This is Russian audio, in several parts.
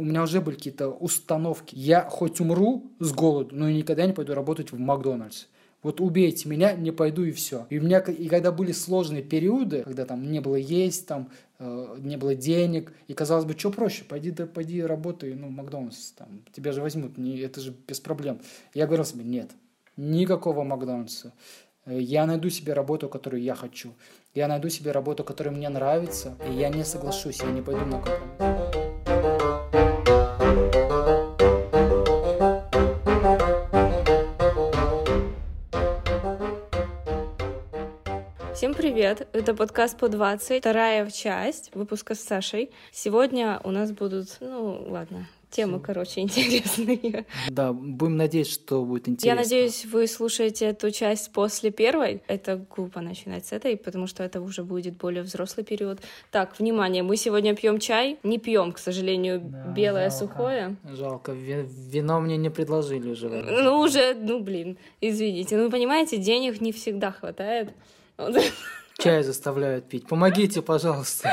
У меня уже были какие-то установки. Я хоть умру с голоду, но никогда не пойду работать в Макдональдс. Вот убейте меня, не пойду и все. И у меня, и когда были сложные периоды, когда там не было есть, там э, не было денег, и казалось бы, что проще, пойди, да, пойди работай, ну, в Макдональдс, там, тебя же возьмут, не, это же без проблем. Я говорил себе, нет, никакого Макдональдса. Э, я найду себе работу, которую я хочу. Я найду себе работу, которая мне нравится, и я не соглашусь, я не пойду на компромисс. Привет! Это подкаст по 20, вторая часть выпуска с Сашей. Сегодня у нас будут, ну ладно, темы, короче, интересные. Да, будем надеяться, что будет интересно. Я надеюсь, вы слушаете эту часть после первой. Это глупо начинать с этой, потому что это уже будет более взрослый период. Так, внимание, мы сегодня пьем чай. Не пьем, к сожалению, да, белое жалко. сухое. Жалко, вино мне не предложили уже. Ну, уже, ну, блин, извините. Ну, понимаете, денег не всегда хватает. Чай заставляют пить. Помогите, пожалуйста.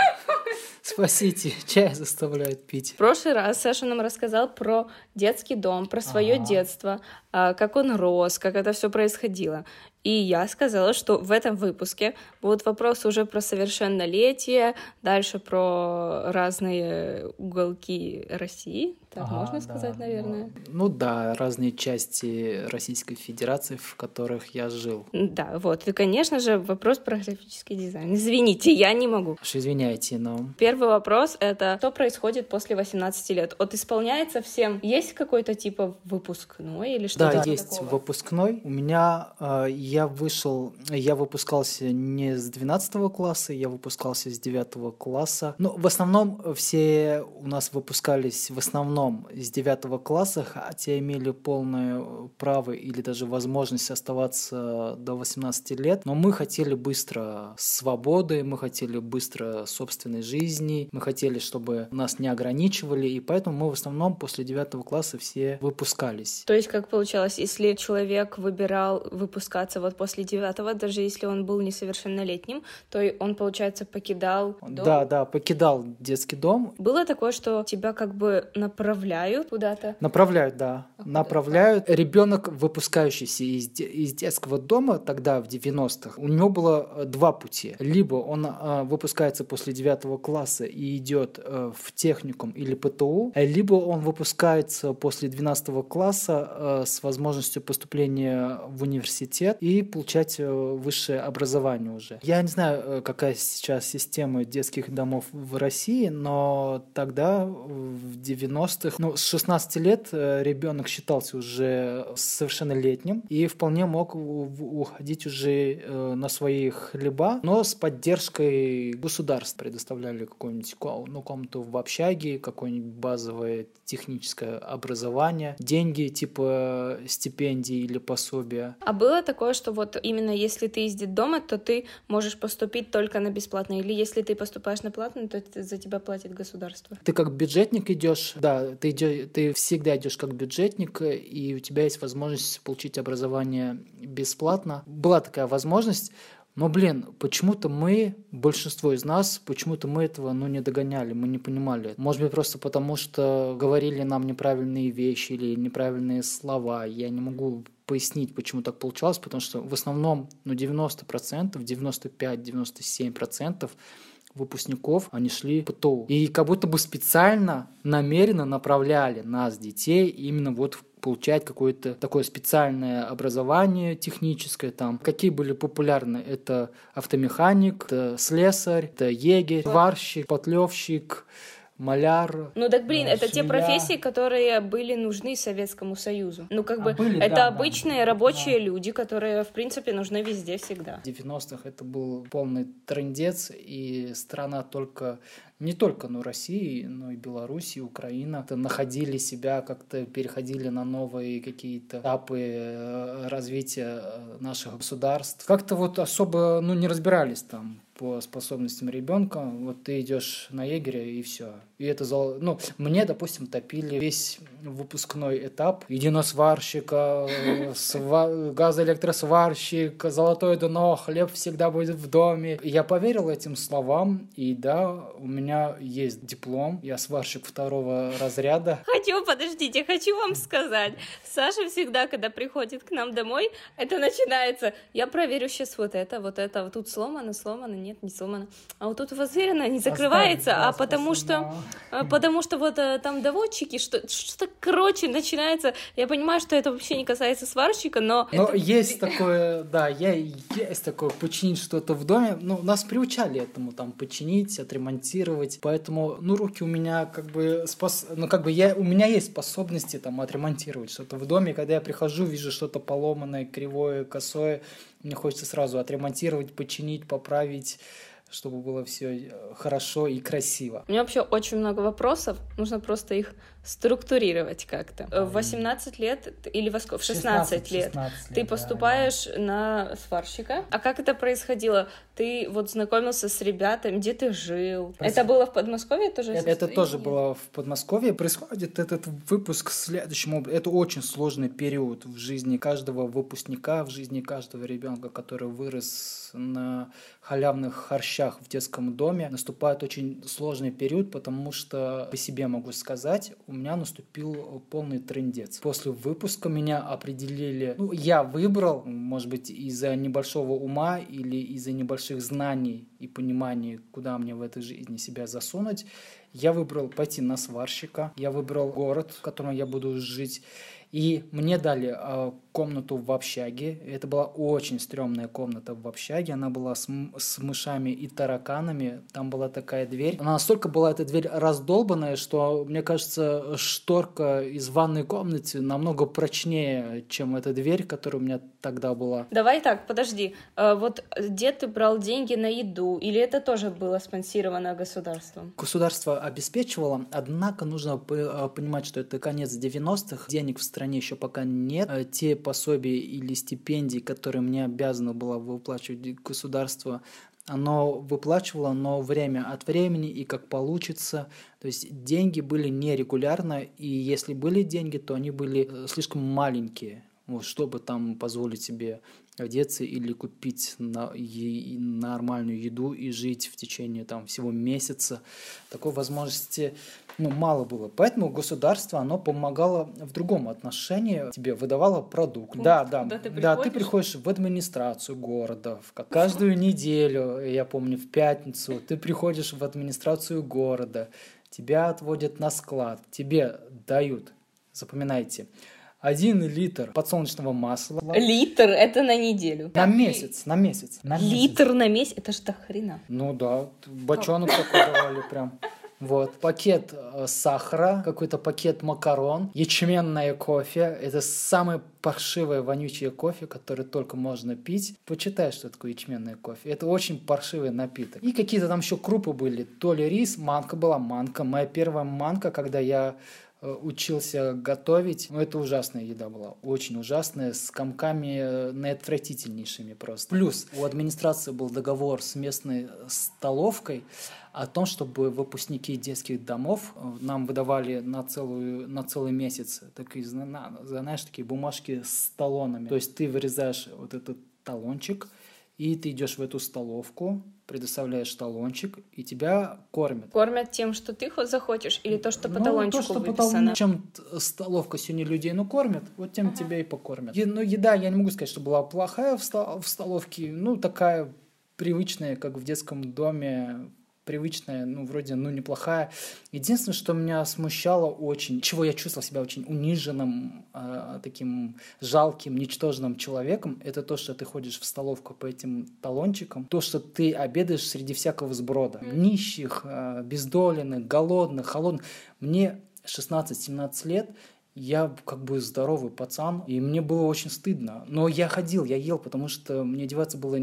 Спасите, чай заставляют пить. В прошлый раз Саша нам рассказал про детский дом, про свое ага. детство, а, как он рос, как это все происходило. И я сказала, что в этом выпуске будут вопросы уже про совершеннолетие, дальше про разные уголки России, так ага, можно сказать, да, наверное. Ну, ну да, разные части Российской Федерации, в которых я жил. Да, вот. И, конечно же, вопрос про графический дизайн. Извините, я не могу. Уж извиняйте, но... Первый вопрос — это что происходит после 18 лет? Вот исполняется всем... Есть какой-то типа выпускной или что-то Да, есть такого? выпускной. У меня... Э, я вышел... Я выпускался не с 12 класса, я выпускался с 9 класса. Ну, в основном все у нас выпускались в основном основном из девятого класса, хотя имели полное право или даже возможность оставаться до 18 лет, но мы хотели быстро свободы, мы хотели быстро собственной жизни, мы хотели, чтобы нас не ограничивали, и поэтому мы в основном после девятого класса все выпускались. То есть, как получалось, если человек выбирал выпускаться вот после девятого, даже если он был несовершеннолетним, то он, получается, покидал дом? Да, да, покидал детский дом. Было такое, что тебя как бы направляли направляют куда-то? Направляют, да. А направляют. Ребенок, выпускающийся из, из детского дома тогда, в 90-х, у него было э, два пути. Либо он э, выпускается после 9 класса и идет э, в техникум или ПТУ, либо он выпускается после 12 класса э, с возможностью поступления в университет и получать э, высшее образование уже. Я не знаю, э, какая сейчас система детских домов в России, но тогда в 90 90-х, ну, с 16 лет э, ребенок считался уже совершеннолетним и вполне мог уходить уже э, на свои хлеба, но с поддержкой государства предоставляли какую-нибудь ну, комнату в общаге, какое-нибудь базовое техническое образование, деньги типа стипендии или пособия. А было такое, что вот именно если ты из детдома, то ты можешь поступить только на бесплатное, или если ты поступаешь на платное, то за тебя платит государство? Ты как бюджетник идешь, да, ты, идешь, ты всегда идешь как бюджетник, и у тебя есть возможность получить образование бесплатно. Была такая возможность, но, блин, почему-то мы, большинство из нас, почему-то мы этого ну, не догоняли, мы не понимали. Может быть, просто потому, что говорили нам неправильные вещи или неправильные слова. Я не могу пояснить, почему так получалось, потому что в основном ну, 90%, 95-97% выпускников, они шли в ПТУ. И как будто бы специально, намеренно направляли нас, детей, именно вот получать какое-то такое специальное образование техническое там. Какие были популярны? Это автомеханик, это слесарь, это егерь, варщик, потлевщик, маляр. Ну так блин, это те профессии, которые были нужны Советскому Союзу. Ну как а бы были, это да, обычные да, рабочие да. люди, которые в принципе нужны везде всегда. В 90-х это был полный трендец, и страна только не только ну, России, но и Беларусь, и Украина находили себя, как-то переходили на новые какие-то этапы э, развития э, наших государств. Как-то вот особо ну, не разбирались там по способностям ребенка. Вот ты идешь на егеря и все. И это, ну, мне, допустим, топили весь выпускной этап. Единосварщика, сва... газоэлектросварщик, золотое дно, хлеб всегда будет в доме. Я поверил этим словам, и да, у меня есть диплом, я сварщик второго разряда. Хочу, подождите, хочу вам сказать. Саша всегда, когда приходит к нам домой, это начинается, я проверю сейчас вот это, вот это, вот тут сломано, сломано, нет, не сломано. А вот тут у вас верно не закрывается, Оставь, а потому что а, потому что вот э, там доводчики, что, что-то, короче, начинается, я понимаю, что это вообще не касается сварщика, но... Но это... есть такое, да, я, есть такое, починить что-то в доме, ну, нас приучали этому, там, починить, отремонтировать, поэтому, ну, руки у меня, как бы, спос... ну, как бы, я, у меня есть способности, там, отремонтировать что-то в доме, когда я прихожу, вижу что-то поломанное, кривое, косое, мне хочется сразу отремонтировать, починить, поправить, чтобы было все э, хорошо и красиво. У меня вообще очень много вопросов, нужно просто их структурировать как-то. В 18 лет или во сколько? В 16, 16 лет 16 ты поступаешь да. на сварщика. А как это происходило? Ты вот знакомился с ребятами, где ты жил? Проис... Это было в Подмосковье тоже? Это, это тоже было в Подмосковье. Происходит этот выпуск следующим образом. Это очень сложный период в жизни каждого выпускника, в жизни каждого ребенка, который вырос на халявных харщах в детском доме. Наступает очень сложный период, потому что по себе могу сказать, у меня наступил полный трендец. После выпуска меня определили, ну, я выбрал, может быть, из-за небольшого ума или из-за небольших знаний и понимания, куда мне в этой жизни себя засунуть, я выбрал пойти на сварщика, я выбрал город, в котором я буду жить, и мне дали э, комнату в общаге. Это была очень стрёмная комната в общаге. Она была с, с мышами и тараканами. Там была такая дверь. Она настолько была эта дверь раздолбанная, что, мне кажется, шторка из ванной комнаты намного прочнее, чем эта дверь, которая у меня тогда была. Давай так, подожди. А, вот где ты брал деньги на еду? Или это тоже было спонсировано государством? Государство обеспечивало, однако нужно а, понимать, что это конец 90-х. Денег в стране еще пока нет. А, те пособий или стипендий, которые мне обязано было выплачивать государство, оно выплачивало, но время от времени и как получится. То есть деньги были нерегулярно, и если были деньги, то они были э, слишком маленькие, вот, чтобы там позволить себе одеться или купить на, е, нормальную еду и жить в течение там всего месяца. Такой возможности ну, мало было. Поэтому государство, оно помогало в другом отношении. Тебе выдавало продукт. Пункт, да, да. Ты да, ты приходишь в администрацию города. В, каждую неделю, я помню, в пятницу, ты приходишь в администрацию города. Тебя отводят на склад. Тебе дают, запоминайте, один литр подсолнечного масла. Литр это на неделю. На месяц, на месяц. На литр на месяц, это же до хрена. Ну да, бочонок такой давали прям. Вот. Пакет э, сахара, какой-то пакет макарон, ячменное кофе. Это самое паршивое вонючее кофе, которое только можно пить. Почитай, что такое ячменное кофе. Это очень паршивый напиток. И какие-то там еще крупы были. То ли рис, манка была, манка. Моя первая манка, когда я учился готовить. Ну, это ужасная еда была, очень ужасная, с комками э, наотвратительнейшими просто. Плюс у администрации был договор с местной столовкой о том, чтобы выпускники детских домов э, нам выдавали на, целую, на целый месяц такие, знаешь, такие бумажки с талонами. То есть ты вырезаешь вот этот талончик, и ты идешь в эту столовку, предоставляешь талончик, и тебя кормят. Кормят тем, что ты захочешь, или то, что по ну, талончику то, что выписано? По Чем столовка сегодня людей ну кормят, вот тем ага. тебя и покормят. Е, ну, еда, я не могу сказать, что была плохая в, стол в столовке, ну, такая привычная, как в детском доме, привычная, ну, вроде, ну, неплохая. Единственное, что меня смущало очень, чего я чувствовал себя очень униженным, э, таким жалким, ничтожным человеком, это то, что ты ходишь в столовку по этим талончикам, то, что ты обедаешь среди всякого сброда. Нищих, э, бездоленных, голодных, холодных. Мне 16-17 лет, я как бы здоровый пацан, и мне было очень стыдно. Но я ходил, я ел, потому что мне одеваться было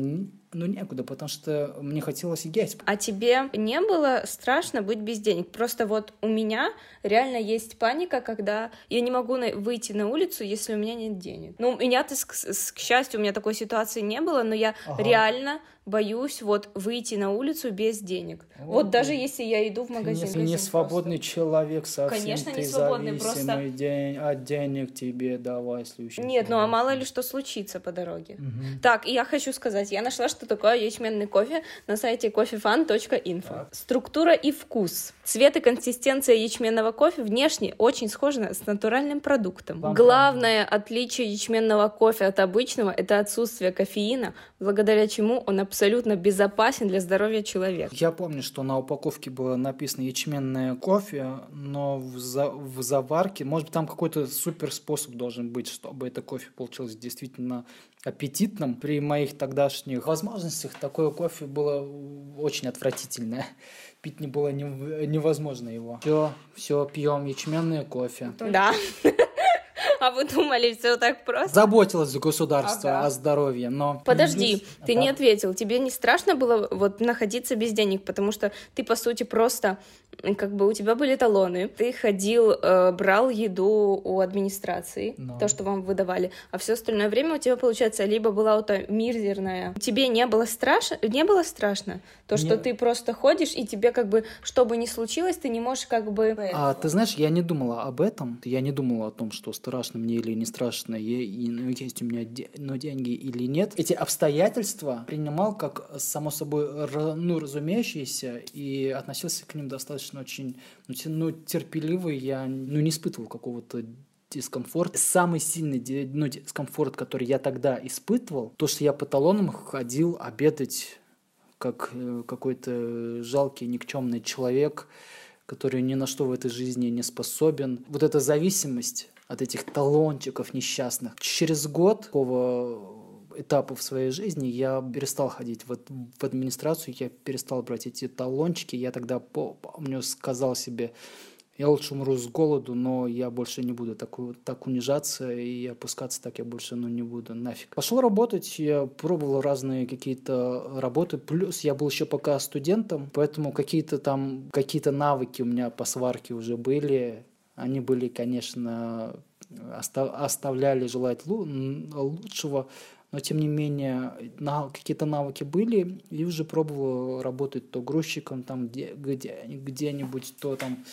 ну, некуда, потому что мне хотелось есть. А тебе не было страшно быть без денег? Просто вот у меня реально есть паника, когда я не могу выйти на улицу, если у меня нет денег. Ну, у меня-то, к, счастью, у меня такой ситуации не было, но я ага. реально боюсь вот выйти на улицу без денег. О, вот даже если я иду в магазин. Ты не, свободный просто. человек совсем. Конечно, ты не свободный, просто... День, от денег тебе давай случай. Нет, ну а мало ли что случится по дороге. Угу. Так, я хочу сказать, я нашла, что такое ячменный кофе на сайте coffeefan.info. Структура и вкус. Цвет и консистенция ячменного кофе внешне очень схожи с натуральным продуктом. Главное отличие ячменного кофе от обычного — это отсутствие кофеина, благодаря чему он абсолютно безопасен для здоровья человека. Я помню, что на упаковке было написано ячменное кофе, но в, за, в заварке, может быть, там какой-то супер способ должен быть, чтобы это кофе получилось действительно аппетитным. При моих тогдашних возможностях такое кофе было очень отвратительное. Пить не было невозможно его. Все, все, пьем ячменное кофе. Да. А вы думали, все так просто? Заботилось государство ага. о здоровье, но... Подожди, ты не ответил. Тебе не страшно было вот находиться без денег, потому что ты, по сути, просто как бы у тебя были талоны, ты ходил, э, брал еду у администрации, no. то, что вам выдавали, а все остальное время у тебя, получается, либо была вот мирзерная. Тебе не было страшно? Не было страшно? То, что не... ты просто ходишь, и тебе как бы, что бы ни случилось, ты не можешь как бы... А, ты знаешь, я не думала об этом, я не думала о том, что страшно мне или не страшно, и, ну, есть у меня де... ну, деньги или нет. Эти обстоятельства принимал как само собой ну, разумеющиеся и относился к ним достаточно достаточно очень ну, терпеливый, я ну, не испытывал какого-то дискомфорт. Самый сильный ну, дискомфорт, который я тогда испытывал, то, что я по талонам ходил обедать как э, какой-то жалкий, никчемный человек, который ни на что в этой жизни не способен. Вот эта зависимость от этих талончиков несчастных. Через год такого этапов своей жизни я перестал ходить в, в администрацию, я перестал брать эти талончики. Я тогда помню, сказал себе, я лучше умру с голоду, но я больше не буду так, так унижаться и опускаться так я больше ну, не буду, нафиг. Пошел работать, я пробовал разные какие-то работы, плюс я был еще пока студентом, поэтому какие-то там, какие-то навыки у меня по сварке уже были, они были, конечно, оставляли желать лучшего, но тем не менее на, какие-то навыки были, и уже пробовал работать то грузчиком, там где, где, где-нибудь, то там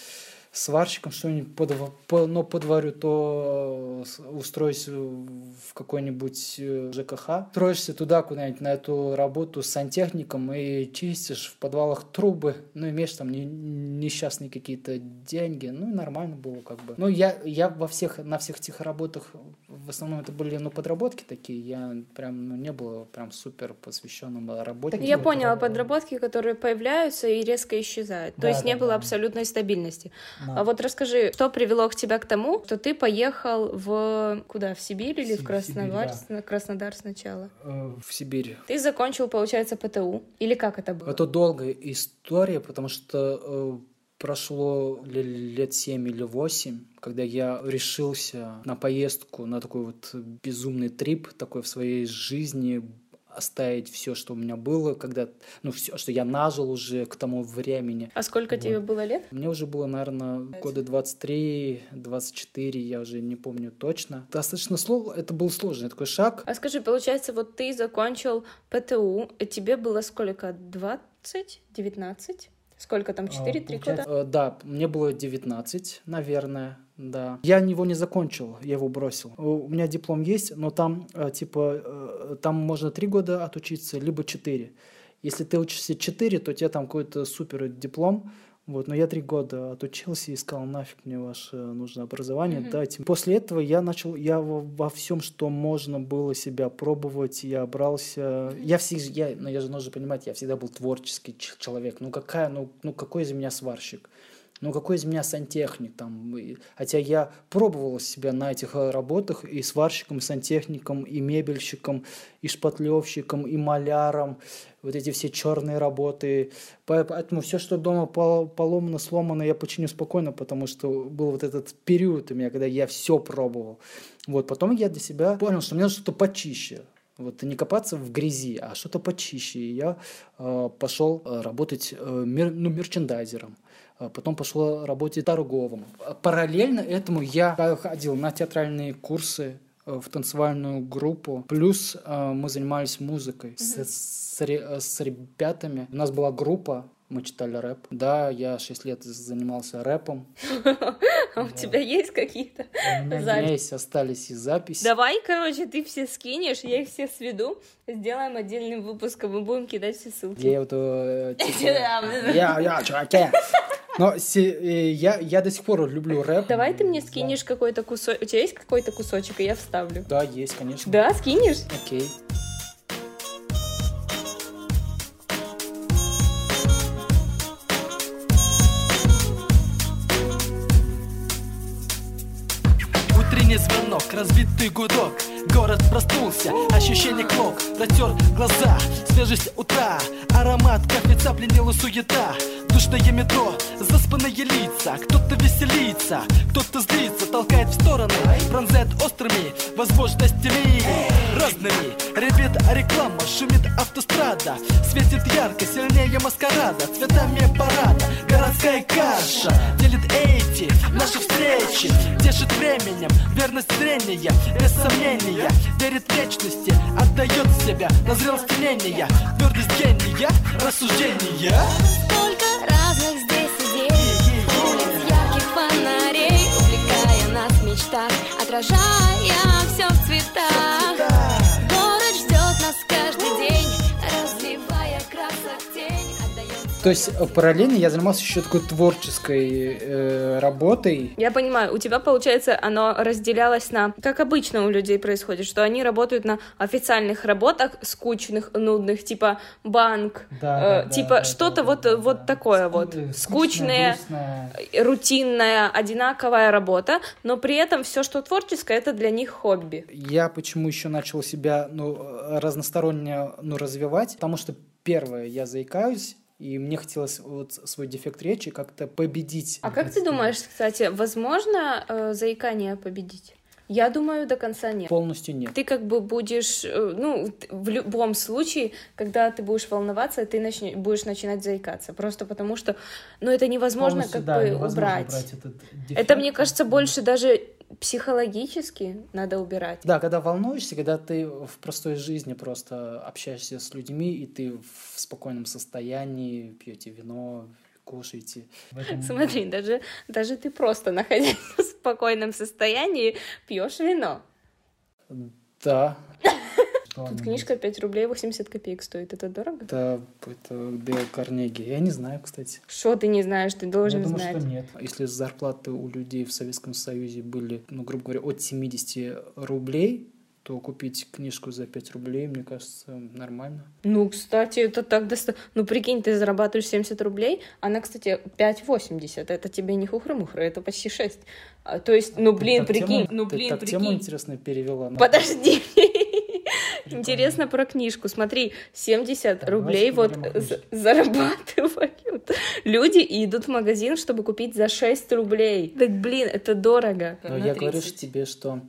сварщиком что-нибудь под, по, но подварю, то э, устроюсь в какой-нибудь э, ЖКХ. Строишься туда куда-нибудь на эту работу с сантехником и чистишь в подвалах трубы, ну, имеешь там не, несчастные какие-то деньги, ну, и нормально было как бы. Ну, я, я во всех, на всех этих работах, в основном это были, ну, подработки такие, я прям, ну, не было прям супер посвященным работе. Я поняла, подработки, которые появляются и резко исчезают, да, то есть да, не да. было абсолютной стабильности. А вот расскажи, что привело к тебя к тому, что ты поехал в куда? В Сибирь или в, в Краснодар? Сибирь, да. Краснодар сначала? Э, в Сибирь. Ты закончил, получается, ПТУ? Или как это было? Это долгая история, потому что э, прошло лет семь или восемь, когда я решился на поездку, на такой вот безумный трип такой в своей жизни, оставить все, что у меня было, когда, ну, все, что я нажил уже к тому времени. А сколько вот. тебе было лет? Мне уже было, наверное, года 23, 24, я уже не помню точно. Достаточно сложно, это был сложный такой шаг. А скажи, получается, вот ты закончил ПТУ, тебе было сколько, 20, 19? Сколько там, 4-3 а, года? Э, да, мне было 19, наверное. Да. Я его не закончил, я его бросил. У меня диплом есть, но там, э, типа, э, там можно три года отучиться, либо четыре. Если ты учишься четыре, то у тебя там какой-то супер диплом, вот, но я три года отучился и сказал, нафиг мне ваше нужное образование, mm-hmm. дайте. После этого я начал, я во, во всем, что можно было себя пробовать, я брался, я всегда, я, ну, я же нужно понимать, я всегда был творческий человек, ну какая, ну, ну какой из меня сварщик? Ну какой из меня сантехник там. Хотя я пробовал себя на этих э, работах и сварщиком, и сантехником, и мебельщиком, и шпатлевщиком, и маляром, вот эти все черные работы. Поэтому все, что дома поломано, сломано, я починю спокойно, потому что был вот этот период у меня, когда я все пробовал. Вот, потом я для себя понял, что мне надо что-то почище. Вот не копаться в грязи, а что-то почище. И я э, пошел э, работать э, мер, ну, мерчендайзером. А потом пошел работать торговым. Параллельно этому я ходил на театральные курсы, э, в танцевальную группу. Плюс э, мы занимались музыкой mm-hmm. с, с, с ребятами. У нас была группа, мы читали рэп. Да, я 6 лет занимался рэпом. А у тебя есть какие-то У меня есть, остались и записи. Давай, короче, ты все скинешь, я их все сведу, сделаем отдельный выпуск, и мы будем кидать все ссылки. Я вот... Э, типа, я, я, чуваки! Но э, я, я до сих пор люблю рэп. Давай ты мне скинешь какой-то кусочек. У тебя есть какой-то кусочек, и я вставлю? Да, есть, конечно. Да, скинешь? Окей. Разбитый гудок Город проснулся, ощущение клок Протер глаза, свежесть утра Аромат кофе пленила суета. Душное метро, заспанные лица. Кто-то веселится, кто-то злится Толкает в стороны, пронзает острыми Возможностями. Разными Ребят реклама, шумит автострада. Светит ярко, сильнее маскарада. Цветами парада, городская каша. Делит эти наши встречи Тешит временем, верность зрения. Без сомнения, верит в вечности Отдает себя, назрел стремления Твердость гения, рассуждения. Сколько разных здесь идей Улиц ярких фонарей Увлекая нас в мечтах Отражая то есть э, параллельно я занимался еще такой творческой э, работой. Я понимаю, у тебя, получается, оно разделялось на, как обычно у людей происходит, что они работают на официальных работах, скучных, нудных, типа банк, да, э, да, типа да, что-то да, вот, да, вот да. такое Ску- вот, скучное, рутинная, одинаковая работа, но при этом все, что творческое, это для них хобби. Я почему еще начал себя ну, разносторонне ну, развивать, потому что первое, я заикаюсь, и мне хотелось вот свой дефект речи как-то победить. А как ты думаешь, кстати, возможно э, заикание победить? Я думаю, до конца нет. Полностью нет. Ты как бы будешь, э, ну, в любом случае, когда ты будешь волноваться, ты начнешь, будешь начинать заикаться. Просто потому что, ну, это невозможно Полностью, как да, бы убрать. убрать этот дефект. Это, мне кажется, больше даже психологически надо убирать. Да, когда волнуешься, когда ты в простой жизни просто общаешься с людьми, и ты в спокойном состоянии, пьете вино, кушаете. Этом... Смотри, даже, даже ты просто находясь в спокойном состоянии, пьешь вино. Да. Тут книжка 5 рублей 80 копеек стоит. Это дорого? Да, это Дейл Карнеги. Я не знаю, кстати. Что ты не знаешь? Ты должен Я думаю, знать. что нет. Если зарплаты у людей в Советском Союзе были, ну, грубо говоря, от 70 рублей, то купить книжку за 5 рублей, мне кажется, нормально. Ну, кстати, это так достаточно. Ну, прикинь, ты зарабатываешь 70 рублей, она, кстати, 5,80. Это тебе не хухры-мухры, это почти 6. А, то есть, ну, блин, ты прикинь. Тему, ну, блин, ты так прикинь. тему интересно перевела. Подожди. Интересно про книжку. Смотри, 70 рублей вот зарабатывают люди и идут в магазин, чтобы купить за 6 рублей. Так, блин, это дорого. Но я говорю тебе, что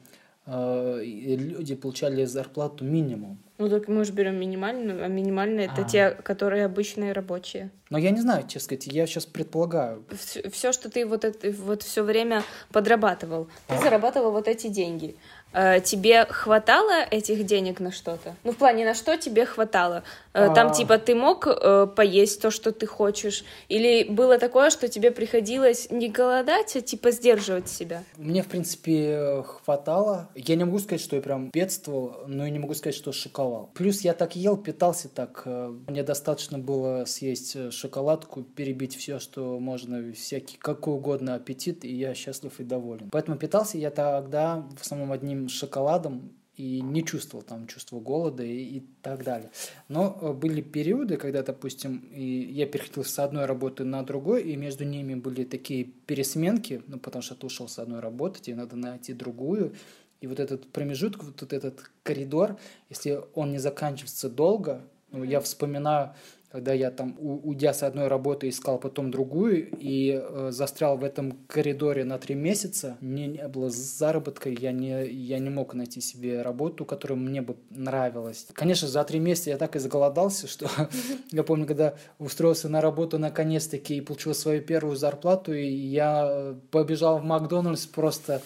э, люди получали зарплату минимум. Ну так мы же берем минимальную, а минимальная это а. те, которые обычные рабочие. Но я не знаю, честно сказать, я сейчас предполагаю. Все, что ты вот это вот все время подрабатывал, ты зарабатывал вот эти деньги. Э, тебе хватало этих денег на что-то? Ну, в плане, на что тебе хватало? Э, там, а... типа, ты мог э, поесть то, что ты хочешь? Или было такое, что тебе приходилось не голодать, а, типа, сдерживать себя? Мне, в принципе, хватало. Я не могу сказать, что я прям бедствовал, но и не могу сказать, что шоковал. Плюс я так ел, питался так. Мне достаточно было съесть шоколадку, перебить все, что можно, всякий, какой угодно аппетит, и я счастлив и доволен. Поэтому питался я тогда в основном одним шоколадом и не чувствовал там чувство голода и, и так далее. Но э, были периоды, когда, допустим, и я переходил с одной работы на другой, и между ними были такие пересменки, ну, потому что ты ушел с одной работы, тебе надо найти другую, и вот этот промежуток, вот этот коридор, если он не заканчивается долго, ну, я вспоминаю когда я там, уйдя с одной работы, искал потом другую и э, застрял в этом коридоре на три месяца, мне не было заработка, я не, я не мог найти себе работу, которая мне бы нравилась. Конечно, за три месяца я так и заголодался, что я помню, когда устроился на работу наконец-таки и получил свою первую зарплату, и я побежал в Макдональдс просто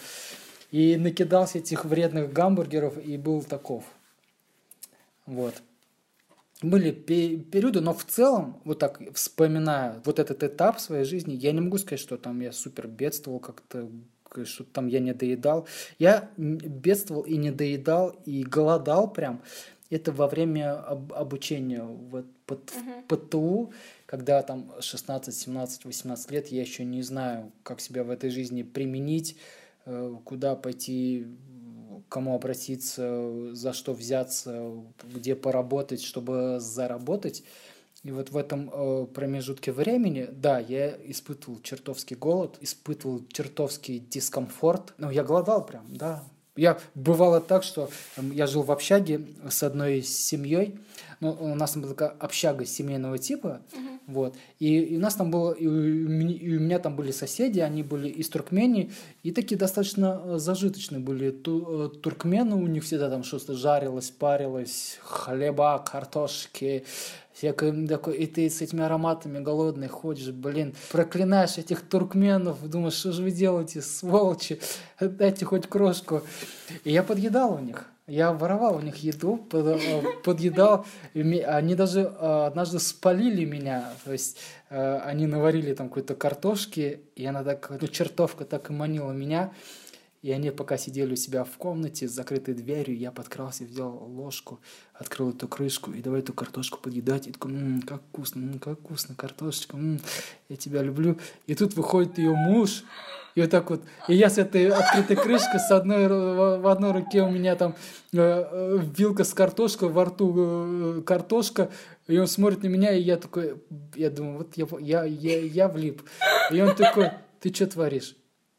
и накидался этих вредных гамбургеров и был таков. Вот были периоды, но в целом, вот так вспоминая вот этот этап своей жизни, я не могу сказать, что там я супер бедствовал как-то, что там я не доедал. Я бедствовал и не доедал, и голодал прям. Это во время об обучения вот под, uh-huh. ПТУ, когда там 16, 17, 18 лет, я еще не знаю, как себя в этой жизни применить, э, куда пойти кому обратиться, за что взяться, где поработать, чтобы заработать. И вот в этом э, промежутке времени, да, я испытывал чертовский голод, испытывал чертовский дискомфорт. Ну, я голодал прям, да. Я бывало так, что э, я жил в общаге с одной семьей, ну, у нас была такая общага семейного типа, uh-huh. вот, и, и у нас там было, и у, и у меня там были соседи, они были из Туркмении, и такие достаточно э, зажиточные были. Ту, э, туркмены, у них всегда там что-то жарилось, парилось, хлеба, картошки, всякое такое, и ты с этими ароматами голодный ходишь, блин, проклинаешь этих туркменов, думаешь, что же вы делаете, сволочи, дайте хоть крошку. И я подъедал у них. Я воровал у них еду, э, подъедал. Они даже э, однажды спалили меня. То есть э, они наварили там какой-то картошки, и она так, ну, чертовка так и манила меня. И они пока сидели у себя в комнате с закрытой дверью, я подкрался, взял ложку, открыл эту крышку и давай эту картошку подъедать. И такой, м-м, как вкусно, м-м, как вкусно, картошечка, м-м, я тебя люблю. И тут выходит ее муж, и вот так вот. И я с этой открытой крышкой, с одной, в одной руке у меня там э, э, вилка с картошкой, во рту э, картошка, и он смотрит на меня, и я такой, я думаю, вот я, я, я, я влип. И он такой, ты что творишь?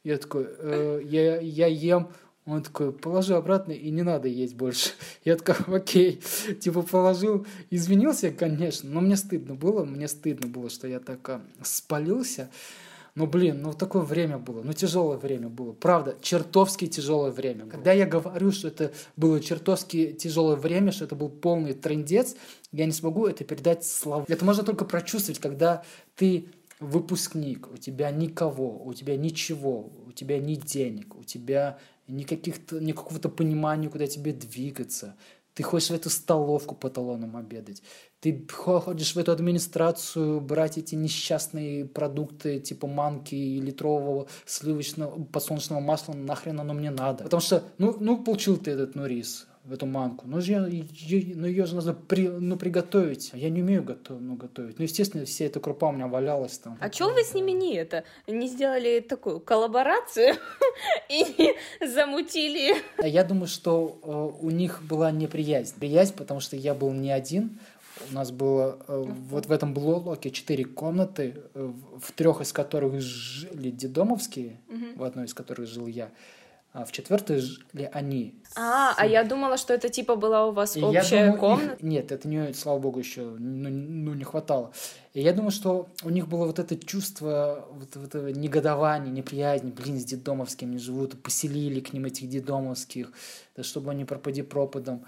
Я такой, э, я, я ем. Он такой, положи обратно и не надо есть больше. Я такой, окей. Типа положил, извинился, конечно, но мне стыдно было, мне стыдно было, что я так а, спалился. Ну, блин, ну такое время было, ну тяжелое время было. Правда, чертовски тяжелое время. Было. Когда я говорю, что это было чертовски тяжелое время, что это был полный трендец, я не смогу это передать словами. Это можно только прочувствовать, когда ты выпускник, у тебя никого, у тебя ничего, у тебя ни денег, у тебя никаких-то, никакого-то понимания, куда тебе двигаться. Ты ходишь в эту столовку по талонам обедать. Ты ходишь в эту администрацию брать эти несчастные продукты типа манки и литрового сливочного подсолнечного масла. Нахрен оно мне надо. Потому что, ну, ну получил ты этот ну, рис эту манку. Ну, ее, ну, ее же надо при, ну, приготовить. Я не умею готов, ну, готовить. Ну, естественно, вся эта крупа у меня валялась там. А чего вы с ними не это? Не сделали такую коллаборацию и замутили? А я думаю, что э, у них была неприязнь. Приязнь, потому что я был не один. У нас было э, вот в этом блоке четыре комнаты, э, в трех из которых жили дедомовские, в одной из которых жил я в четвертой жили они. А, а я думала, что это типа была у вас и общая думаю, комната. Их, нет, это не, слава богу, еще ну, ну, не хватало. И я думаю, что у них было вот это чувство вот, вот этого негодования, неприязни, блин, с детдомовскими живут, поселили к ним этих детдомовских, да чтобы они пропади пропадом.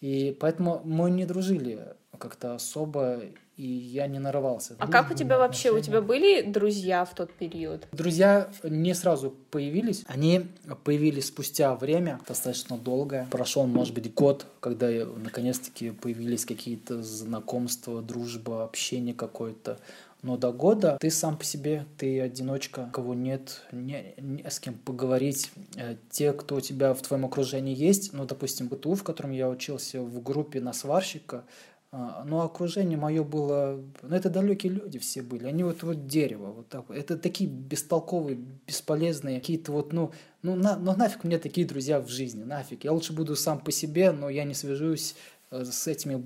И поэтому мы не дружили как-то особо, и я не нарывался. А как у тебя вообще, у тебя были друзья в тот период? Друзья не сразу появились, они появились спустя время, достаточно долгое. Прошел, может быть, год, когда наконец-таки появились какие-то знакомства, дружба, общение какое-то. Но до года ты сам по себе, ты одиночка, кого нет, не, не с кем поговорить. Э, те, кто у тебя в твоем окружении есть, ну, допустим, БТУ, в котором я учился в группе на сварщика, но окружение мое было, ну это далекие люди все были, они вот вот дерево, вот так, это такие бестолковые, бесполезные, какие-то вот, ну, ну, на, ну нафиг мне такие друзья в жизни, нафиг, я лучше буду сам по себе, но я не свяжусь э, с этими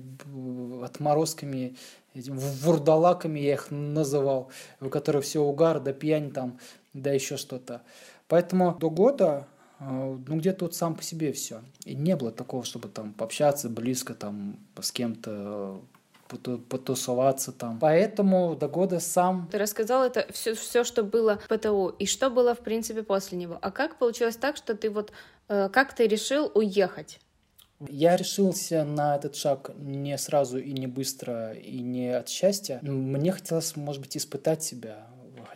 отморозками, этими вурдалаками я их называл, у которых все угар, да пьянь там, да еще что-то. Поэтому до года а, ну, где-то вот сам по себе все. И не было такого, чтобы там пообщаться близко там с кем-то поту- потусоваться там. Поэтому до года сам Ты рассказал это все, все, что было в ПТУ, и что было, в принципе, после него. А как получилось так, что ты вот, э, как ты решил уехать? Я решился на этот шаг не сразу и не быстро, и не от счастья. Мне хотелось, может быть, испытать себя.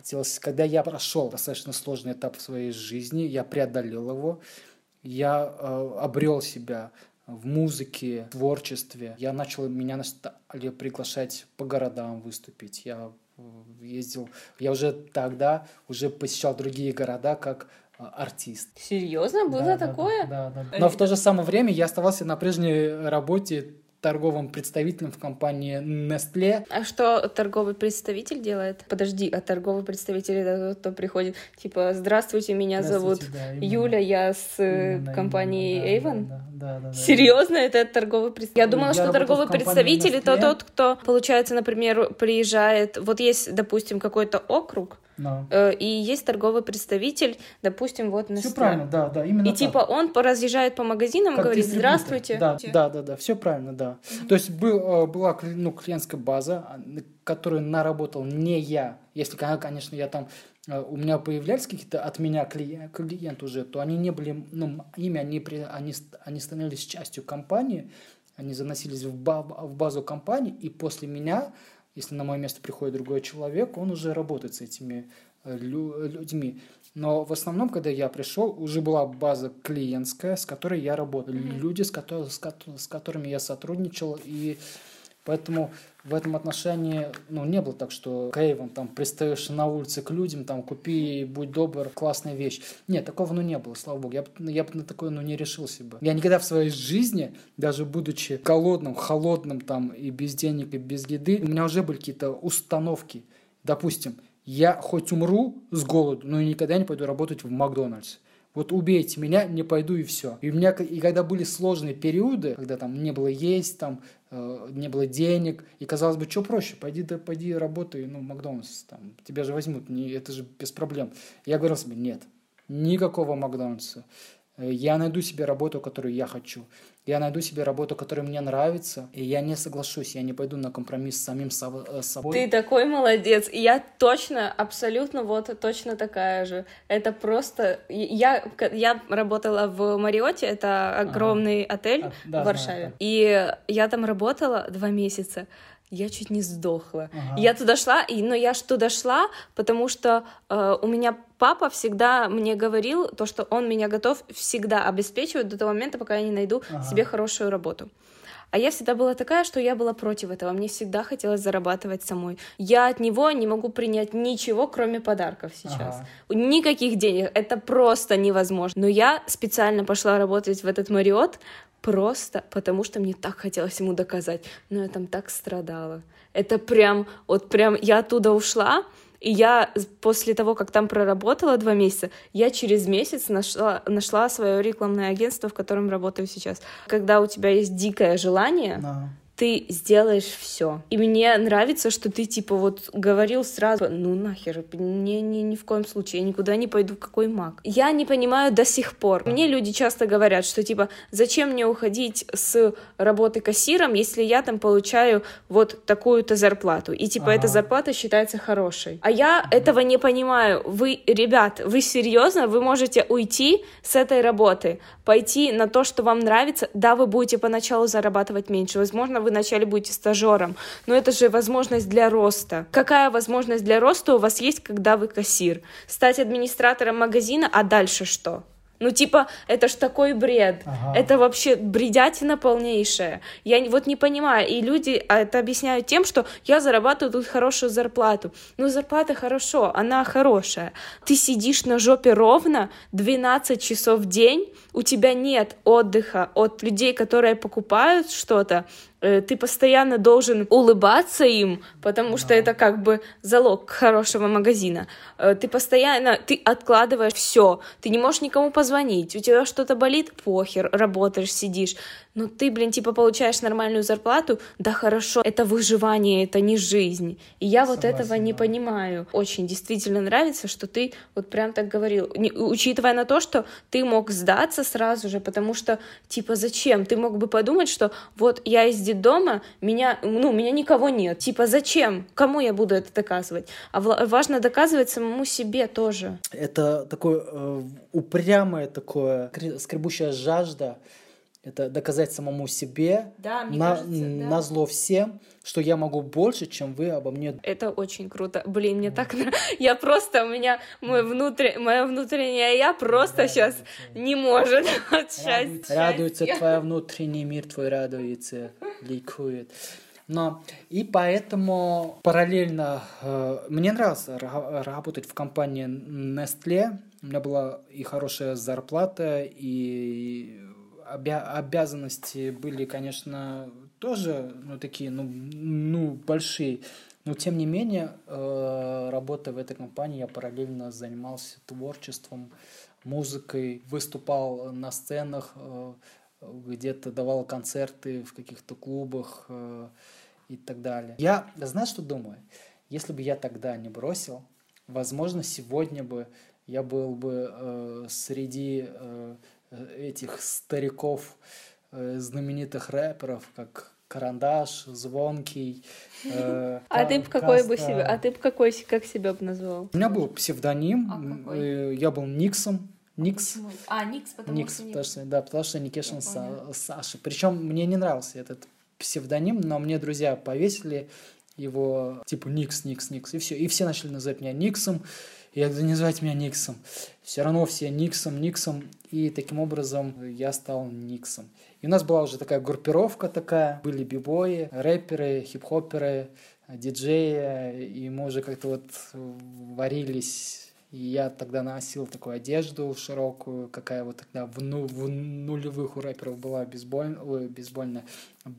Хотелось, когда я прошел достаточно сложный этап в своей жизни, я преодолел его, я э, обрел себя в музыке, творчестве. Я начал, меня стали приглашать по городам выступить. Я э, ездил, я уже тогда уже посещал другие города как э, артист. Серьезно, было Да, да, такое? Да, да, да. Но в то же самое время я оставался на прежней работе торговым представителем в компании Nestle. А что торговый представитель делает? Подожди, а торговый представитель это тот, кто приходит, типа, здравствуйте, меня зовут Здравствуйте, да, именно. Юля, я с э, Именно, да, Avon. Да, да, да, да. Серьезно, это торговый представитель? Я думала, Я что торговый представитель это Nestle. тот, кто, получается, например, приезжает, вот есть, допустим, какой-то округ, Да. э, и есть торговый представитель, допустим, вот на Все правильно, да, да, именно И так. типа он разъезжает по магазинам, Как говорит, здравствуйте. Да, да, да, да, все правильно, да. То есть был, э, была ну, клиентская база, а, которую наработал не я. Если, конечно, я там э, у меня появлялись какие-то от меня клиен- клиенты уже, то они не были, ну, ими они, при- они, они становились частью компании, они заносились в, ба- в базу компании, и после меня, если на мое место приходит другой человек, он уже работает с этими э, лю- людьми. Но в основном, когда я пришел, уже была база клиентская, с которой я работал. Люди, с, кото- с кото- с которыми я сотрудничал. И поэтому в этом отношении ну, не было так, что Кейван, там, пристаешь на улице к людям, там, купи, будь добр, классная вещь. Нет, такого, ну, не было, слава богу. Я, б- я бы на такое, ну, не решился бы. Я никогда в своей жизни, даже будучи голодным, холодным, там, и без денег, и без еды, у меня уже были какие-то установки. Допустим, я хоть умру с голоду, но никогда не пойду работать в Макдональдс. Вот убейте меня, не пойду и все. И у меня, и когда были сложные периоды, когда там не было есть, там э, не было денег, и казалось бы, что проще, пойди, да, пойди работай, ну, в Макдональдс, там, тебя же возьмут, не, это же без проблем. Я говорил себе, нет, никакого Макдональдса. Э, Я найду себе работу, которую я хочу. Я найду себе работу, которая мне нравится, и я не соглашусь, я не пойду на компромисс с самим э, собой. Ты такой молодец. И я точно, абсолютно вот точно такая же. Это просто... Я, я работала в Мариоте, это огромный отель А, да, в Варшаве. знаю, да. И я там работала два месяца. Я чуть не сдохла. Ага. Я туда шла, и, но я ж туда шла, потому что э, у меня папа всегда мне говорил то, что он меня готов всегда обеспечивать до того момента, пока я не найду Ага. себе хорошую работу. А я всегда была такая, что я была против этого. Мне всегда хотелось зарабатывать самой. Я от него не могу принять ничего, кроме подарков сейчас. Ага. Никаких денег. Это просто невозможно. Но я специально пошла работать в этот Мариот просто потому, что мне так хотелось ему доказать. Но я там так страдала. Это прям, вот прям я оттуда ушла, и я после того, как там проработала два месяца, я через месяц нашла, нашла свое рекламное агентство, в котором работаю сейчас. Когда у тебя есть дикое желание, Да. Ты сделаешь все. И мне нравится, что ты типа вот говорил сразу, ну нахер, не, не, ни в коем случае, я никуда не пойду, какой маг. Я не понимаю до сих пор. Мне люди часто говорят, что типа, зачем мне уходить с работы кассиром, если я там получаю вот такую-то зарплату, и типа Ага. эта зарплата считается хорошей. А я этого не понимаю. Вы, ребят, вы серьезно, вы можете уйти с этой работы, пойти на то, что вам нравится. Да, вы будете поначалу зарабатывать меньше. Возможно, вы вначале будете стажером, но это же возможность для роста. Какая возможность для роста у вас есть, когда вы кассир? Стать администратором магазина, а дальше что? Ну, типа, это ж такой бред. Ага. Это вообще бредятина полнейшая. Я вот не понимаю. И люди а, это объясняют тем, что я зарабатываю тут хорошую зарплату. Ну, зарплата хорошо, она хорошая. Ты сидишь на жопе ровно 12 часов в день, у тебя нет отдыха от людей, которые покупают что-то, ты постоянно должен улыбаться им, потому что это как бы залог хорошего магазина. Э, Ты постоянно, ты откладываешь все, ты не можешь никому позвонить, у тебя что-то болит, похер, работаешь, сидишь. Но ты, блин, типа получаешь нормальную зарплату, да хорошо, это выживание, это не жизнь. И я вот этого не да. понимаю. Очень действительно нравится, что ты вот прям так говорил, Не- учитывая на то, что ты мог сдаться сразу же, потому что, типа, зачем? Ты мог бы подумать, что вот я из сидит дома, меня, ну, меня никого нет. Типа, зачем? Кому я буду это доказывать? А важно доказывать самому себе тоже. Это такое э, упрямое такое, кре- скребущая жажда, это доказать самому себе, Да, мне на, кажется, да. на зло всем, что я могу больше, чем вы обо мне Это очень круто. Блин, мне так. Я просто, у меня мой внутрь... мое внутреннее я просто сейчас не может от счастья. Радуется твой внутренний мир, твой радуется, ликует. Но и поэтому параллельно э, мне нравилось ра- работать в компании Nestle. У меня была и хорошая зарплата, и обя- обязанности были, конечно, тоже ну, такие, ну, ну, большие. Но тем не менее, э, работая в этой компании, я параллельно занимался творчеством, музыкой, выступал на сценах, э, где-то давал концерты в каких-то клубах э, и так далее. Я, знаешь, что думаю? Если бы я тогда не бросил, возможно, сегодня бы я был бы э, среди э, этих стариков, э, знаменитых рэперов, как Карандаш, Звонкий. э, А ты б Ка- какой бы себе, а ты б какой, как себя бы назвал? У меня был псевдоним, А э, я был Никсом, Никс. А, Никс, потому Никс, потому что, да, потому что Никишин Са- Саша. Причем мне не нравился этот псевдоним, но мне друзья повесили его, типа, Никс, Никс, Никс, и все. И все начали называть меня Никсом. Я говорю, не называйте меня Никсом. Все равно все Никсом, Никсом. И таким образом я стал Никсом. И у нас была уже такая группировка такая. Были бибои, рэперы, хип-хоперы, диджеи. И мы уже как-то вот варились и я тогда носил такую одежду широкую, какая вот тогда в, ну- в нулевых у рэперов была бейсболь, ой, бейсбольная,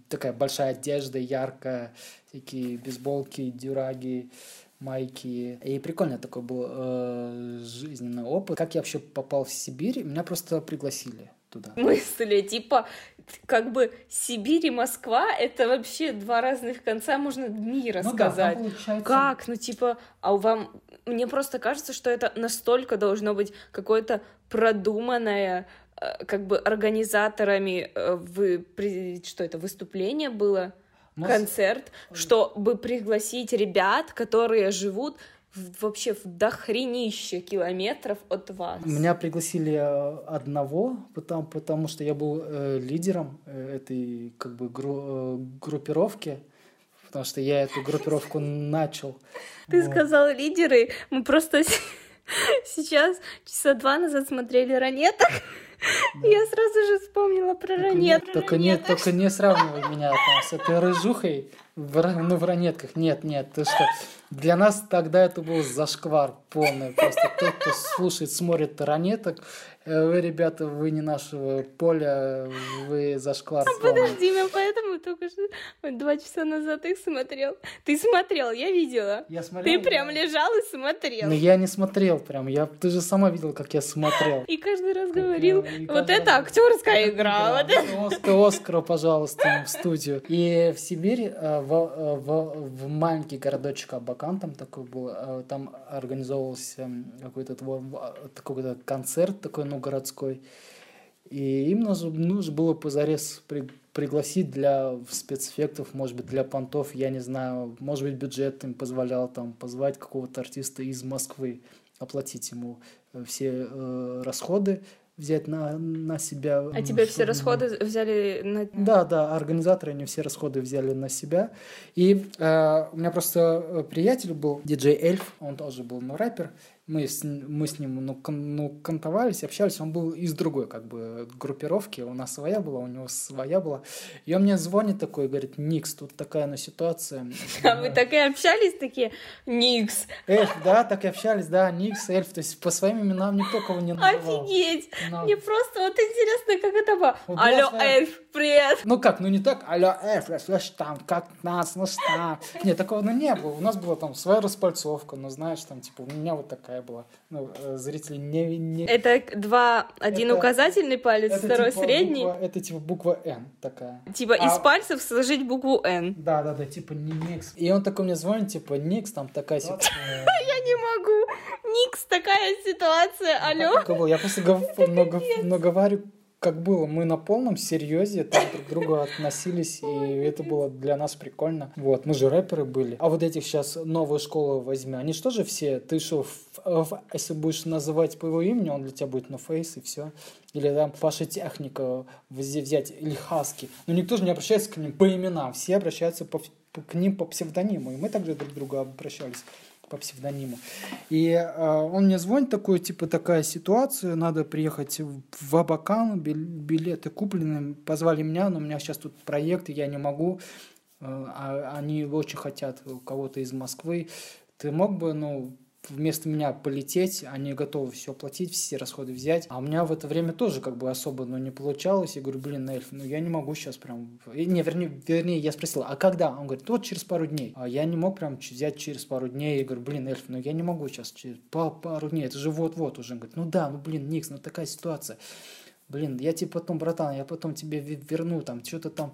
такая большая одежда, яркая, всякие бейсболки, дюраги, майки. И прикольный такой был э, жизненный опыт. Как я вообще попал в Сибирь? Меня просто пригласили туда. мысли, типа, как бы Сибирь и Москва — это вообще два разных конца, можно мира Ну да, сказать. там получается- Как? Ну, типа, а у вам... Мне просто кажется, что это настолько должно быть какое-то продуманное, э, как бы организаторами, э, вы, что это, выступление было? Ну, концерт, чтобы пригласить ребят, которые живут в- вообще в дохренище километров от вас. Меня пригласили э, одного, потому, потому что я был э, лидером э, этой как бы гру- э, группировки, потому что я эту группировку начал. Ты Вот. сказал лидеры, мы просто сейчас часа два назад смотрели ранеток. Я сразу же вспомнила про Только не, ранет. только, не, только не сравнивай меня там с этой рыжухой, ну, в ранетках. Нет, нет, ты что? Для нас тогда это был зашквар полный. Просто тот, кто слушает, смотрит ранеток, вы, ребята, вы не нашего поля, вы зашквар полный. Подожди, мы поэтому только что два часа назад их смотрел. Ты смотрел, я видела. Я смотрел, Ты прям лежал и смотрел. Но я не смотрел прям. Я, ты же сама видела, как я смотрел. И каждый раз говорил, вот это актерская игра. вот это». Оскар, Оскара, пожалуйста, в студию. И в Сибири, э, в, э, в, в маленький городочек Абакан, там такой был, э, там организовывался какой-то в- концерт такой, ну, городской. И им нужно, нужно было позарез при- пригласить для спецэффектов, может быть, для понтов, я не знаю, может быть, бюджет им позволял там позвать какого-то артиста из Москвы, оплатить ему э, все э, расходы, взять на, на себя. А тебе все расходы взяли на... Да, да, организаторы, они все расходы взяли на себя. И э, у меня просто э, приятель был, диджей Эльф, он тоже был, ну, рэпер. Мы с, мы с ним, ну, кон- ну, кантовались, общались. Он был из другой, как бы, группировки. У нас своя была, у него своя была. И он мне звонит такой, говорит, Никс, тут такая, ну, ситуация. А вы так и общались такие, Никс, Эльф, да, так и общались, да, Никс, Эльф. То есть по своим именам никто кого не называл. офигеть. Но- Мне просто вот интересно, как это было. Вот Алло, эльф, привет. Ну как, ну не так, алло, Эф, слышь, там, как нас, ну что? Нет, такого ну, не было. У нас была там своя распальцовка, ну знаешь, там, типа, у меня вот такая была. Ну, э, зрители не... не... Это два, один Это- указательный палец, это второй типа средний. буква- это типа буква Н такая. Типа из А- пальцев сложить букву Н. Да, да, да, типа не Никс. И он такой мне звонит, типа, Никс, там такая ситуация. Я не могу. Никс, такая ситуация, алло. Я просто много, много говорю, как было, мы на полном серьезе там друг к другу относились, и это было для нас прикольно. Вот, мы же рэперы были. А вот этих сейчас новые школы возьми, они что же все, ты что, если будешь называть по его имени, он для тебя будет на фейс и все. Или там Паша Техника взять, или Хаски. Но никто же не обращается к ним по именам, все обращаются по, к ним по псевдониму, и мы также друг к другу обращались по псевдониму. И э, он мне звонит такой, типа, такая ситуация, надо приехать в Абакан, билеты куплены, позвали меня, но у меня сейчас тут проект, я не могу, э, а они очень хотят кого-то из Москвы. Ты мог бы, ну, вместо меня полететь, они готовы все оплатить, все расходы взять. А у меня в это время тоже как бы особо ну, не получалось. Я говорю, блин, Эльф, ну я не могу сейчас прям... Не, вернее, вернее, я спросил, а когда? Он говорит, вот через пару дней. А я не мог прям взять через пару дней. Я говорю, блин, Эльф, ну я не могу сейчас через пару дней, это же вот-вот уже. Он говорит, ну да, ну блин, Никс, ну такая ситуация. Блин, я тебе потом, братан, я потом тебе верну, там, что-то там...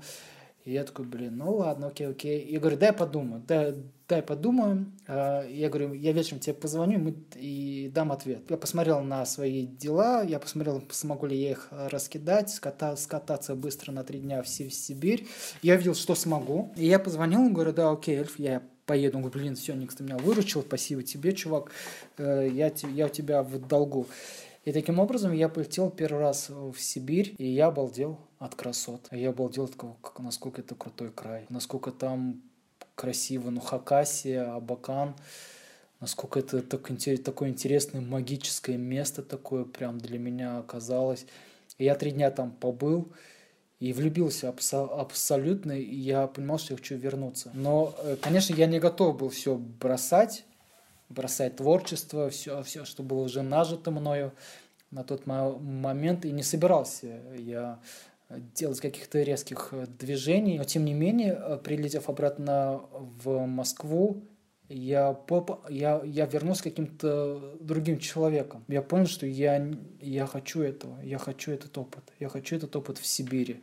И я такой, блин, ну ладно, окей, окей. Я говорю, дай подумаю, дай, дай подумаю. А, я говорю, я вечером тебе позвоню и дам ответ. Я посмотрел на свои дела, я посмотрел, смогу ли я их раскидать, ската, скататься быстро на три дня в Сибирь. Я видел, что смогу. И я позвонил, говорю, да, окей, Эльф, я поеду. Он говорит, блин, все, Никс, ты меня выручил, спасибо тебе, чувак, э, я, я у тебя в долгу. И таким образом я полетел первый раз в Сибирь, и я обалдел от красот. Я обалдел от того, как, насколько это крутой край, насколько там красиво, ну, Хакасия, Абакан, насколько это так, такое интересное магическое место такое прям для меня оказалось. И я три дня там побыл, и влюбился абсо- абсолютно, и я понимал, что я хочу вернуться. Но, э, конечно, я не готов был все бросать, бросать творчество, все, все, что было уже нажито мною на тот момент, и не собирался я делать каких-то резких э, движений. Но, тем не менее, э, прилетев обратно в Москву, я, поп, я, я вернулся каким-то другим человеком. Я понял, что я, я хочу этого, я хочу этот опыт, я хочу этот опыт в Сибири.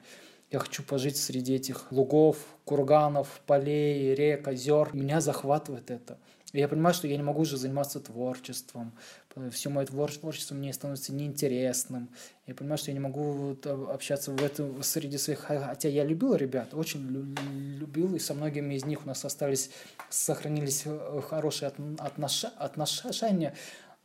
Я хочу пожить среди этих лугов, курганов, полей, рек, озер. Меня захватывает это. Я понимаю, что я не могу уже заниматься творчеством. Все мое творчество мне становится неинтересным. Я понимаю, что я не могу общаться в этом среди своих... Хотя я любил ребят, очень любил, и со многими из них у нас остались, сохранились э, хорошие отношения,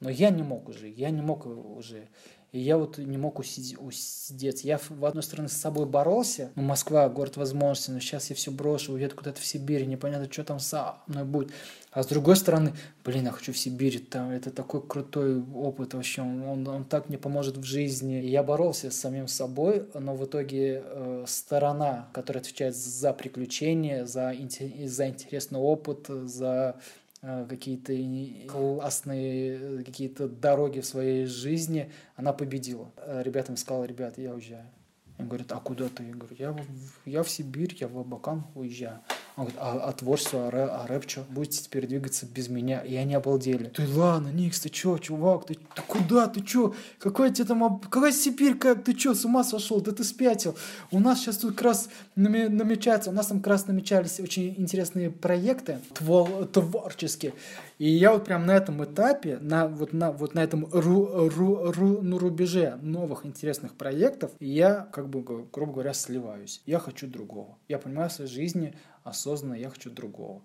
но я не мог уже, я не мог уже. И я вот не мог усидеть. Я, в одной стороны, с собой боролся. Ну, Москва, город возможностей, но сейчас я все брошу, уеду куда-то в Сибирь, непонятно, что там со мной будет. А с другой стороны, блин, я хочу в Сибирь, там это такой крутой опыт вообще, он, он так мне поможет в жизни. И я боролся с самим собой, но в итоге э, сторона, которая отвечает за приключения, за, за интересный опыт, за какие-то классные э, какие-то дороги в своей жизни, она победила. Э, ребятам сказала, ребят, я уезжаю. Они говорят, а куда ты? Я говорю, я, я в Сибирь, я в Абакан уезжаю. Он говорит, а, а творчество, а, рэп, а рэп что? Будете теперь двигаться без меня? И они обалдели. Ты ладно, Никс, ты чё, чувак, ты, ты куда, ты чё? Какой тебе там, какая Сибирь, как, ты чё, с ума сошел? Да ты спятил. У нас сейчас тут как раз намечается, у нас там как раз намечались очень интересные проекты твор, творческие. И я вот прям на этом этапе, на, вот, на, вот на этом ру, ру, ру, ну, рубеже новых интересных проектов, я, как бы, грубо говоря, сливаюсь. Я хочу другого. Я понимаю в своей жизни, осознанно я хочу другого.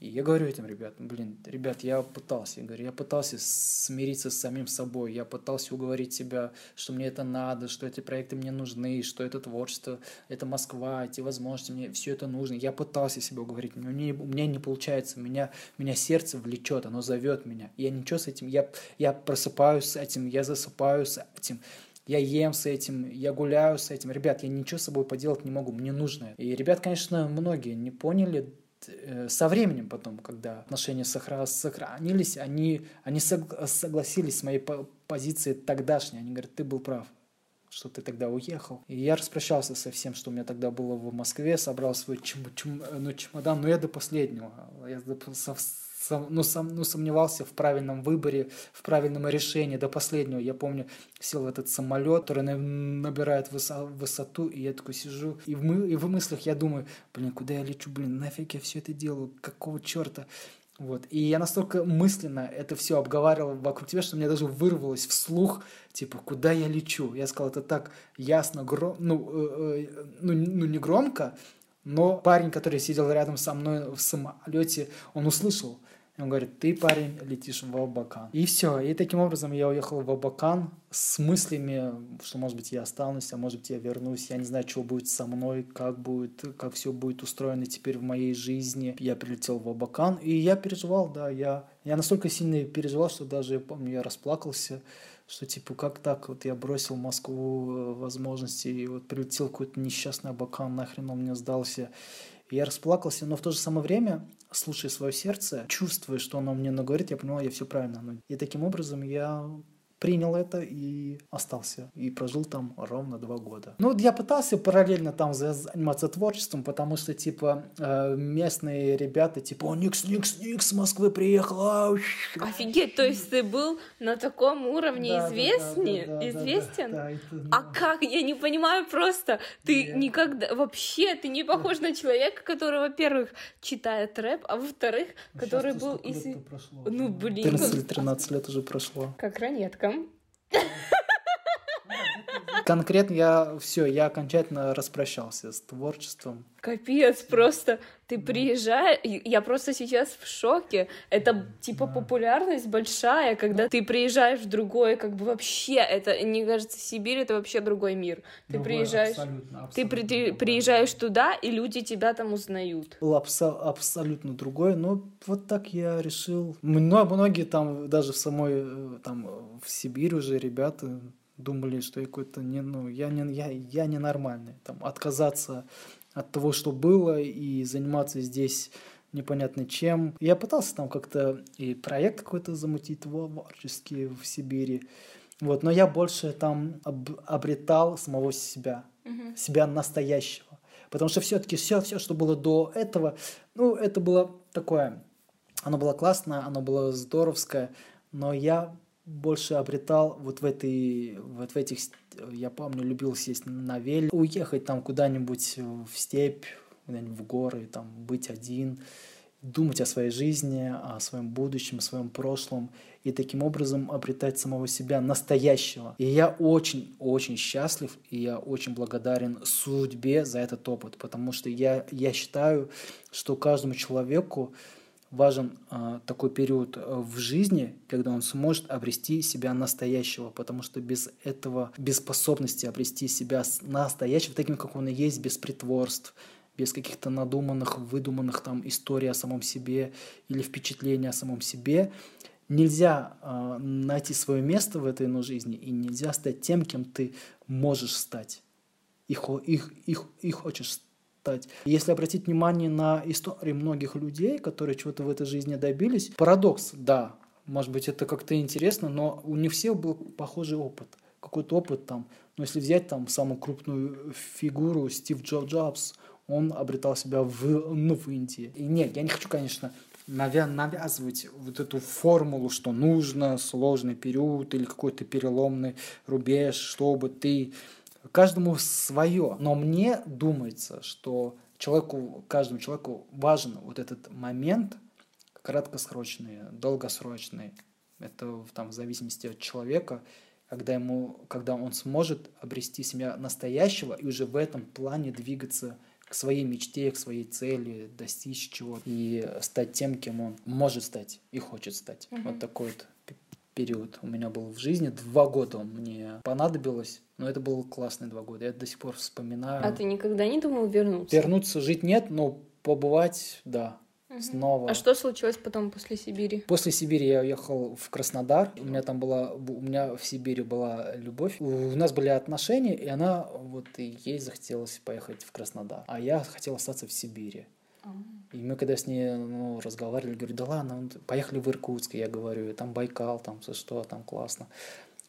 И я говорю этим ребятам, блин, ребят, я пытался, я говорю, я пытался смириться с самим собой, я пытался уговорить себя, что мне это надо, что эти проекты мне нужны, что это творчество, это Москва, эти возможности, мне все это нужно. Я пытался себя уговорить, но мне, у меня не получается, меня, меня сердце влечет, оно зовет меня. Я ничего с этим, я, я просыпаюсь с этим, я засыпаю с этим, я ем с этим, я гуляю с этим. Ребят, я ничего с собой поделать не могу, мне нужно. И ребят, конечно, многие не поняли э, со временем потом, когда отношения сохранились, они, они согласились с моей позицией тогдашней. Они говорят, ты был прав что ты тогда уехал. И я распрощался со всем, что у меня тогда было в Москве, собрал свой чем, чем, ну, чемодан, но я до последнего. Я до, со, сом, ну, сом, ну, сомневался в правильном выборе, в правильном решении до последнего. Я помню, сел в этот самолет, который набирает высоту, и я такой сижу, и в, мы, и в мыслях я думаю, блин, куда я лечу, блин, нафиг я все это делаю, какого черта? Вот. И я настолько мысленно это все обговаривал вокруг тебя, что мне даже вырвалось вслух, типа, куда я лечу. Я сказал это так ясно, гром... ну, э, э, ну, ну, не громко, но парень, который сидел рядом со мной в самолете, он услышал. Он говорит, ты, парень, летишь в Абакан. И все. И таким образом я уехал в Абакан с мыслями, что, может быть, я останусь, а может быть, я вернусь. Я не знаю, что будет со мной, как будет, как все будет устроено теперь в моей жизни. Я прилетел в Абакан, и я переживал, да, я, я настолько сильно переживал, что даже, я помню, я расплакался, что типа как так, вот я бросил Москву э, возможности, и вот прилетел какой-то несчастный Абакан, нахрен он мне сдался. Я расплакался, но в то же самое время слушая свое сердце, чувствуя, что оно мне наговорит, я понимал, я все правильно. И таким образом я принял это и остался. И прожил там ровно два года. Ну, я пытался параллельно там заниматься творчеством, потому что, типа, э, местные ребята, типа, о, Никс, Никс, Никс с Москвы приехал. А, Офигеть, то есть ты был на таком уровне Да, да, известный, да, да, да, известен? да, да, это, А как? Я не понимаю просто. Ты Я- никогда... Вообще, ты не похож на человека, который, во-первых, читает рэп, а во-вторых, который был из... прошло? Ну, блин. 14 или 13 лет уже прошло. Как ранетка. Конкретно я все, я окончательно распрощался с творчеством. Капец, просто ты приезжаешь, и я просто сейчас в шоке. Это типа популярность большая, когда ты приезжаешь в другой, как бы вообще это, мне кажется, Сибирь это вообще другой мир. Ты Другой, приезжаешь, абсолютно, ты при- абсолютно ты приезжаешь туда, и люди тебя там узнают. был абсо- абсолютно другой, но вот так я решил. Мно- Многие там даже в самой э, там в Сибирь уже ребята думали, что я какой-то не, ну я не я я ненормальный, там отказаться от того, что было и заниматься здесь непонятно чем. Я пытался там как-то и проект какой-то замутить творческий в Сибири. Вот, но я больше там об- обретал самого себя, себя настоящего. Потому что все-таки все, все, что было до этого, ну, это было такое, оно было классное, оно было здоровское, но я больше обретал вот в этой, вот в этих, я помню, любил сесть на вель, уехать там куда-нибудь в степь, куда-нибудь в горы, там быть один, думать о своей жизни, о своем будущем, о своем прошлом и таким образом обретать самого себя настоящего. И я очень-очень счастлив, и я очень благодарен судьбе за этот опыт, потому что я, я считаю, что каждому человеку важен а, такой период а, в жизни, когда он сможет обрести себя настоящего, потому что без этого, без способности обрести себя настоящего, таким, как он и есть, без притворств, без каких-то надуманных, выдуманных там историй о самом себе или впечатлений о самом себе, нельзя а, найти свое место в этой ну, жизни и нельзя стать тем, кем ты можешь стать и, их, их, и хочешь стать. Если обратить внимание на истории многих людей, которые чего-то в этой жизни добились, парадокс, да, может быть, это как-то интересно, но у не всех был похожий опыт. Какой-то опыт там, ну, если взять там самую крупную фигуру Стив Джо Джобс, он обретал себя в, ну, в Индии. И нет, я не хочу, конечно, навя- навязывать вот эту формулу, что нужно сложный период или какой-то переломный рубеж, чтобы ты каждому свое. Но мне думается, что человеку, каждому человеку важен вот этот момент краткосрочный, долгосрочный. Это в- там в зависимости от человека, когда ему, когда он сможет обрести себя настоящего и уже в этом плане двигаться к своей мечте, к своей цели, достичь чего и стать тем, кем он может стать и хочет стать. Вот такой вот период у меня был в жизни. Два года он мне понадобилось, но это был классный два года. Я до сих пор вспоминаю. А ты никогда не думал вернуться? Вернуться жить нет, но побывать, да, снова. А что случилось потом после Сибири? После Сибири я уехал в Краснодар. У меня там была, у меня в Сибири была любовь. У нас были отношения, и она вот и ей захотелось поехать в Краснодар, а я хотел остаться в Сибири. И мы когда с ней ну, разговаривали, говорю, да ладно, поехали в Иркутск, я говорю, там Байкал, там что, там классно.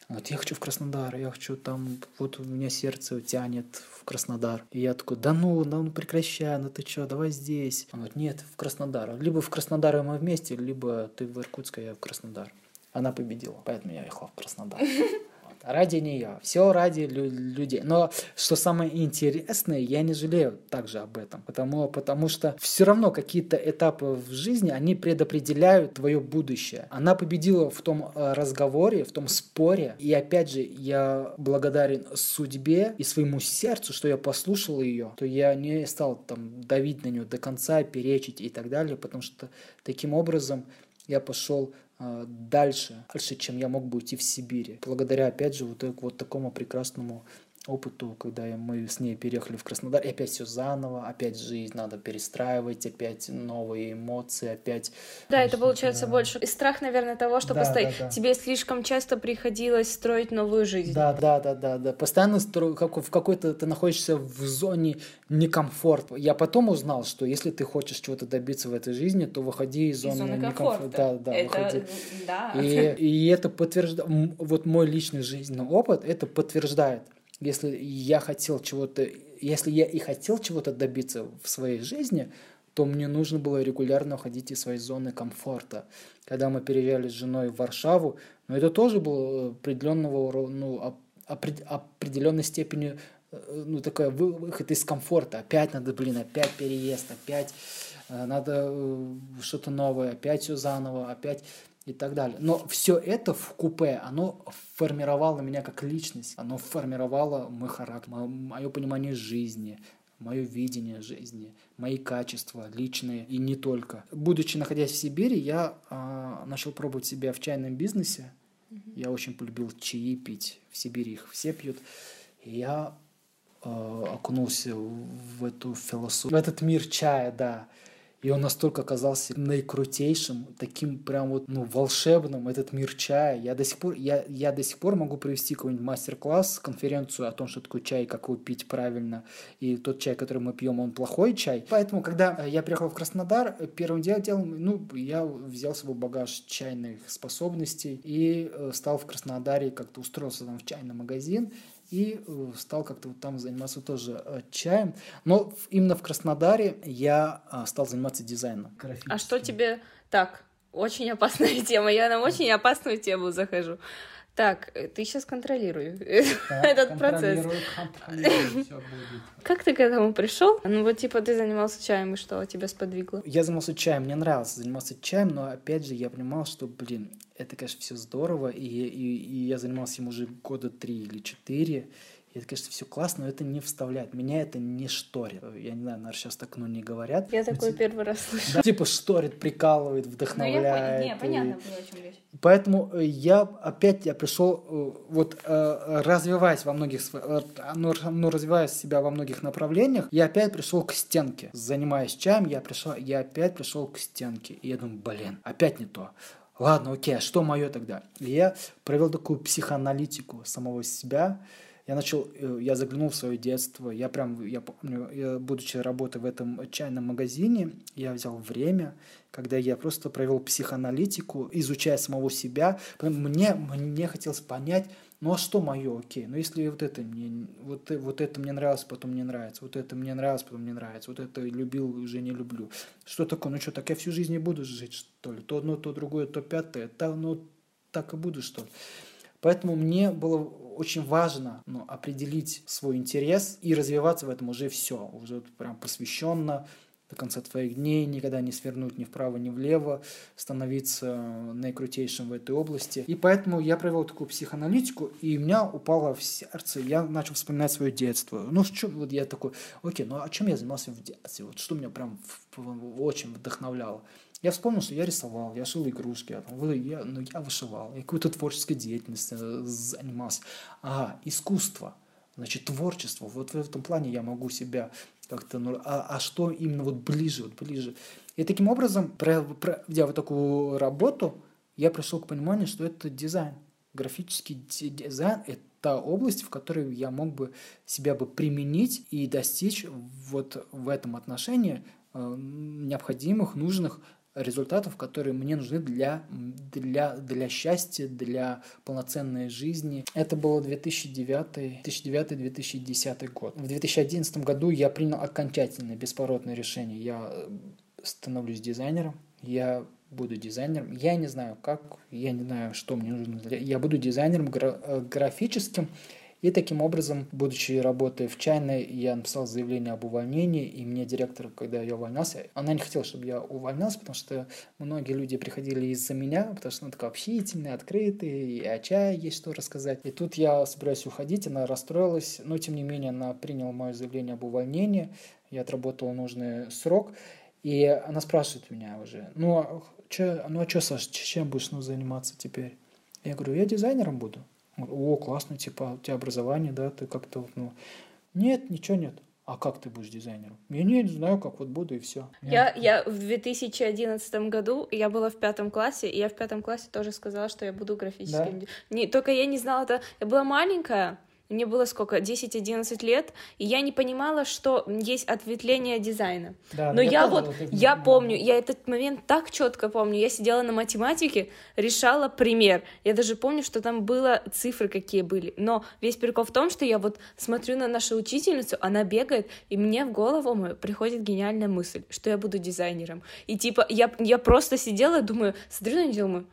Говорит, я хочу в Краснодар, я хочу там, вот у меня сердце тянет в Краснодар. И я такой, да ну, да ну прекращай, ну ты что, давай здесь. Она говорит, нет, в Краснодар. Либо в Краснодар мы вместе, либо ты в Иркутск, а я в Краснодар. Она победила, поэтому я ехал в Краснодар. Ради нее, все ради лю- людей. Но что самое интересное, я не жалею также об этом, потому, потому что все равно какие-то этапы в жизни, они предопределяют твое будущее. Она победила в том э, разговоре, в том споре, и опять же, я благодарен судьбе и своему сердцу, что я послушал ее, то я не стал там давить на нее до конца, перечить и так далее, потому что таким образом я пошел дальше, дальше, чем я мог бы уйти в Сибири. Благодаря, опять же, вот, вот такому прекрасному опыту, когда мы с ней переехали в Краснодар, и опять все заново, опять жизнь надо перестраивать, опять новые эмоции, опять... Да, это получается больше. И страх, наверное, того, что Да, постоянно да, да. тебе слишком часто приходилось строить новую жизнь. Да, да, да, да, да. Постоянно стро- как, в какой-то ты находишься в зоне некомфорта. Я потом узнал, что если ты хочешь чего-то добиться в этой жизни, то выходи из Из зоны, зоны некомфорта. комфорта. Да, да, это, выходи. да. И, и это подтверждает, вот мой личный жизненный опыт это подтверждает. Если я хотел чего-то, если я и хотел чего-то добиться в своей жизни, то мне нужно было регулярно уходить из своей зоны комфорта. Когда мы переезжали с женой в Варшаву, но это тоже было определенного, ну, оп- опред- определенной степени э, ну, вы- выход из комфорта. Опять надо, блин, опять переезд, опять э, надо э, что-то новое, опять все заново, опять и так далее. Но все это в купе, оно формировало меня как личность, оно формировало мой характер, мое понимание жизни, мое видение жизни, мои качества личные и не только. Будучи находясь в Сибири, я а, начал пробовать себя в чайном бизнесе. Я очень полюбил чаи пить. В Сибири их все пьют. И я э, окунулся в эту философию, в этот мир чая, да. И он настолько оказался наикрутейшим, таким прям вот, ну, волшебным, этот мир чая. Я до сих пор, я, я до сих пор могу провести какой-нибудь мастер-класс, конференцию о том, что такое чай, как его пить правильно. И тот чай, который мы пьем, он плохой чай. Поэтому, когда э, я приехал в Краснодар, э, первым делом, ну, я взял свой багаж чайных способностей и э, стал в Краснодаре, как-то устроился там в чайный магазин и э, стал как-то вот там заниматься тоже э, чаем. Но именно в Краснодаре я э, стал заниматься дизайном. А что тебе... Так, очень опасная тема. Я на очень опасную тему захожу. Так, э, ты сейчас контролируй этот процесс. Как ты к этому пришел? Ну вот типа ты занимался чаем, и что тебя сподвигло? Я занимался чаем, мне нравилось заниматься чаем, но опять же я понимал, что, блин, это, конечно, все здорово, и, и, и я занимался им уже года три или четыре, и это, конечно, все классно, но это не вставляет. Меня это не шторит. Я не знаю, наверное, сейчас так, ну, не говорят. Я Ну, такой ти- первый раз слышу. да, типа шторит, прикалывает, Ну, вдохновляет. и- было, о чем речь. Поэтому э, я опять я пришел, э, вот э, развиваясь во многих, ну, ну, развивая себя во многих направлениях, я опять пришел к стенке. Занимаясь чаем, я пришел, я опять пришел к стенке. И я думаю, блин, опять не то. Ладно, окей, а что мое тогда? И я провел такую психоаналитику самого себя. Я начал, э, я заглянул в свое детство. Я прям, я помню, я, будучи работая в этом чайном магазине, я взял время, когда я просто провел психоаналитику, изучая самого себя. Мне, мне хотелось понять, ну а что мое, окей, ну если вот это мне, вот, э- вот это мне нравилось, потом не нравится, вот это мне нравилось, потом не нравится, вот это любил, уже не люблю. Что такое, ну что, так я всю жизнь не буду жить, что ли? То одно, то другое, то пятое, та, ну так и буду, что ли? Поэтому мне было очень важно ну, определить свой интерес и развиваться в этом уже все, уже прям посвященно до конца твоих дней, никогда не свернуть ни вправо, ни влево, становиться наикрутейшим в этой области. И поэтому я провел такую психоаналитику, и у меня упало в сердце, я начал вспоминать свое детство. Ну, что, вот я такой, окей, ну о чем я занимался в детстве? Вот что меня прям в- в- очень вдохновляло? Я вспомнил, что я рисовал, я шил игрушки, вы- я, ну, я вышивал, я какой-то творческой деятельностью э, занимался. Ага, искусство, значит, творчество. Вот в этом плане я могу себя как-то... Ну, а, а что именно вот ближе, вот ближе? И таким образом, про- проведя вот такую работу, я пришел к пониманию, что это дизайн. Графический ди- дизайн – это та область, в которой я мог бы себя бы применить и достичь вот в этом отношении э, необходимых, нужных результатов, которые мне нужны для, для, для счастья, для полноценной жизни. Это было 2009 2009-2010 год. В 2011 году я принял окончательное бесповоротное решение. Я э, становлюсь дизайнером. я буду дизайнером. Я не знаю как, я не знаю, что мне нужно. Я буду дизайнером гра- э, графическим. И таким образом, будучи работая в чайной, я написал заявление об увольнении, и мне директор, когда я увольнялся, она не хотела, чтобы я увольнялся, потому что многие люди приходили из-за меня, потому что она такая общительная, открытая, и о чае есть что рассказать. И тут я собираюсь уходить, она расстроилась, но тем не менее она приняла мое заявление об увольнении, я отработал нужный срок, и она спрашивает меня уже, ну, а чё, ну а что, Саш, чем будешь ну, заниматься теперь? Я говорю, я дизайнером буду. О, классно, типа, у тебя образование, да, ты как-то, ну... Нет, ничего нет. А как ты будешь дизайнером? Я не знаю, как вот буду, и все. Я, я в 2011 году, я была в пятом классе, и я в пятом классе тоже сказала, что я буду графическим. Да? Не, только я не знала это... Я была маленькая, мне было сколько, 10-11 лет, и я не понимала, что есть ответвление дизайна. Да, Но я я, вот, я помню, я этот момент так четко помню. Я сидела на математике, решала пример. Я даже помню, что там было цифры какие были. Но весь прикол в том, что я вот смотрю на нашу учительницу, она бегает, и мне в голову мою приходит гениальная мысль, что я буду дизайнером. И типа я, я просто сидела и думаю, смотрю на нее, думаю,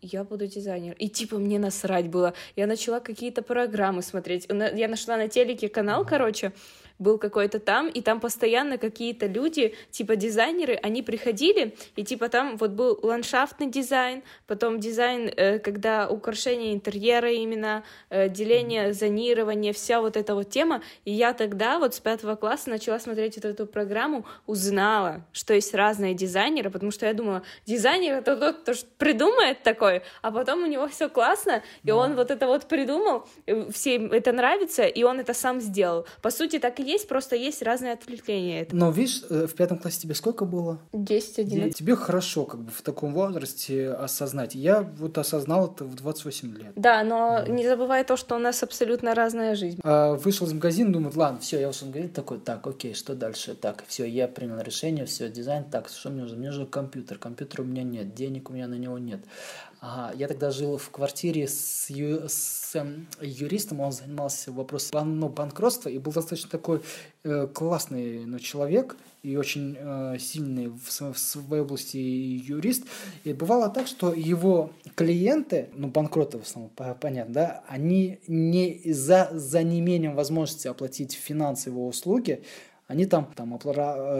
я буду дизайнер. И типа мне насрать было. Я начала какие-то программы смотреть. Я нашла на телеке канал, короче, был какой-то там, и там постоянно какие-то люди, типа дизайнеры, они приходили, и типа там вот был ландшафтный дизайн, потом дизайн, э, когда украшение интерьера именно, э, деление, зонирование, вся вот эта вот тема, и я тогда вот с пятого класса начала смотреть вот эту программу, узнала, что есть разные дизайнеры, потому что я думала, дизайнер это тот, кто придумает такой, а потом у него все классно, и он вот это вот придумал, всем это нравится, и он это сам сделал. По сути, так и есть, просто есть разные отвлечения. Но видишь, э, в пятом классе тебе сколько было? 10-11. Тебе хорошо как бы в таком возрасте осознать. Я вот осознал это в 28 лет. Да, но не забывай то, что у нас абсолютно разная жизнь. А, вышел из магазина, думаю, ладно, все, я вышел из магазина, такой, так, окей, что дальше? Так, все, я принял решение, все, дизайн, так, что мне нужно? Мне нужен компьютер, компьютера у меня нет, денег у меня на него нет. Ага, я тогда жил в квартире с, ю, с э, юристом, он занимался вопросом ну, банкротства и был достаточно такой э, классный ну, человек и очень э, сильный в, в своей области юрист. И бывало так, что его клиенты, ну, банкроты в основном, понятно, да, они не за, за неимением возможности оплатить финансовые услуги, они там, там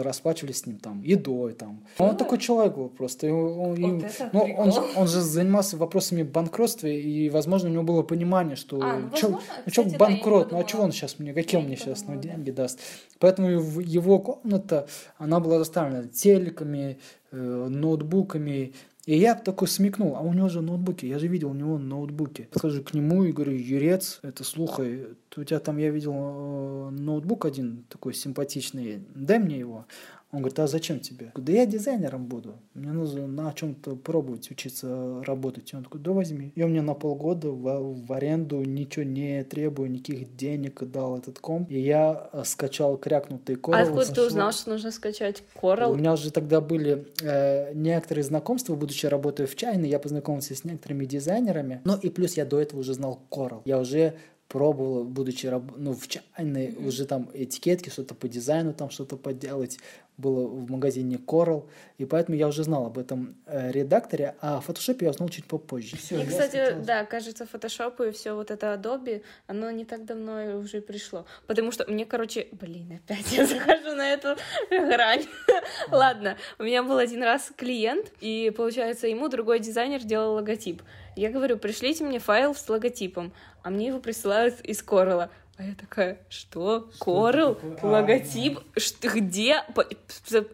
расплачивались с ним там едой там. Он такой человек был просто. И, он, вот и, ну, он, же, он же занимался вопросами банкротства, и, возможно, у него было понимание, что а, ну, чё, ну, чё банкрот, да, ну а чего он сейчас мне, какие он мне сейчас ну, деньги даст. Поэтому его комната, она была заставлена телеками, э, ноутбуками, и я такой смекнул, а у него же ноутбуки, я же видел у него ноутбуки. Подхожу к нему и говорю, Юрец, это слухай, у тебя там, я видел э, ноутбук один такой симпатичный, дай мне его. Он говорит, а зачем тебе? Да я дизайнером буду. Мне нужно на чем-то пробовать учиться работать. И он такой, да возьми. И он мне на полгода в, в аренду ничего не требую, никаких денег дал этот комп. И я э, скачал крякнутый Coral. А откуда ты узнал, что нужно скачать Coral? У меня уже тогда были э, некоторые знакомства, будучи работая в чайной, я познакомился с некоторыми дизайнерами. Ну и плюс я до этого уже знал Coral. Я уже пробовал, будучи ну, в чайной, mm-hmm. уже там этикетки, что-то по дизайну там что-то поделать. Было в магазине Coral, и поэтому я уже знал об этом э, редакторе, а Photoshop я узнал чуть попозже. Все, и, кстати, скачал... да, кажется, Photoshop и все вот это Adobe, оно не так давно уже пришло. Потому что мне, короче, блин, опять я захожу на эту грань. Ладно, у меня был один раз клиент, и, получается, ему другой дизайнер делал логотип. Я говорю, пришлите мне файл с логотипом, а мне его присылают из Корала. А я такая, что? Корел? Логотип? Что, где?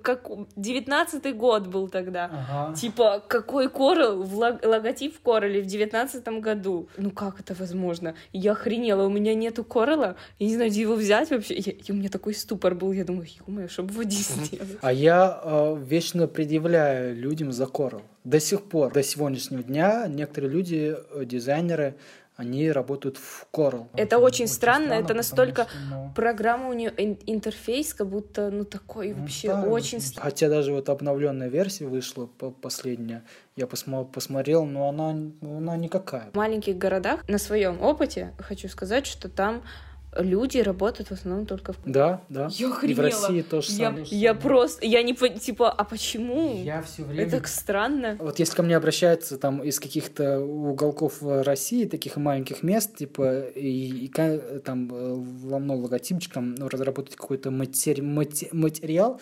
Как... 19-й год был тогда. Ага. Типа, какой Корел? Логотип в Кореле в 19 году. Ну как это возможно? Я охренела, у меня нету Корела. Я не знаю, где его взять вообще. Я... И у меня такой ступор был. Я думаю, ё чтобы его сделать. А я э, вечно предъявляю людям за Корел. До сих пор, до сегодняшнего дня некоторые люди, э, дизайнеры, они работают в Coral. Это очень, очень странно, странно, это настолько что, ну... программа у нее интерфейс, как будто ну такой ну, вообще да, очень. Хотя даже вот обновленная версия вышла последняя, я посмо посмотрел, но она, она никакая. В маленьких городах на своем опыте хочу сказать, что там люди работают в основном только в... Да, да. Я И в. России тоже Я, самое. я просто, я не, типа, а почему? Я все время... Это так странно. Вот если ко мне обращаются там из каких-то уголков э, России, таких маленьких мест, типа, и, и там э, ломно логотипчиком ну, разработать какой-то матери- мате- материал,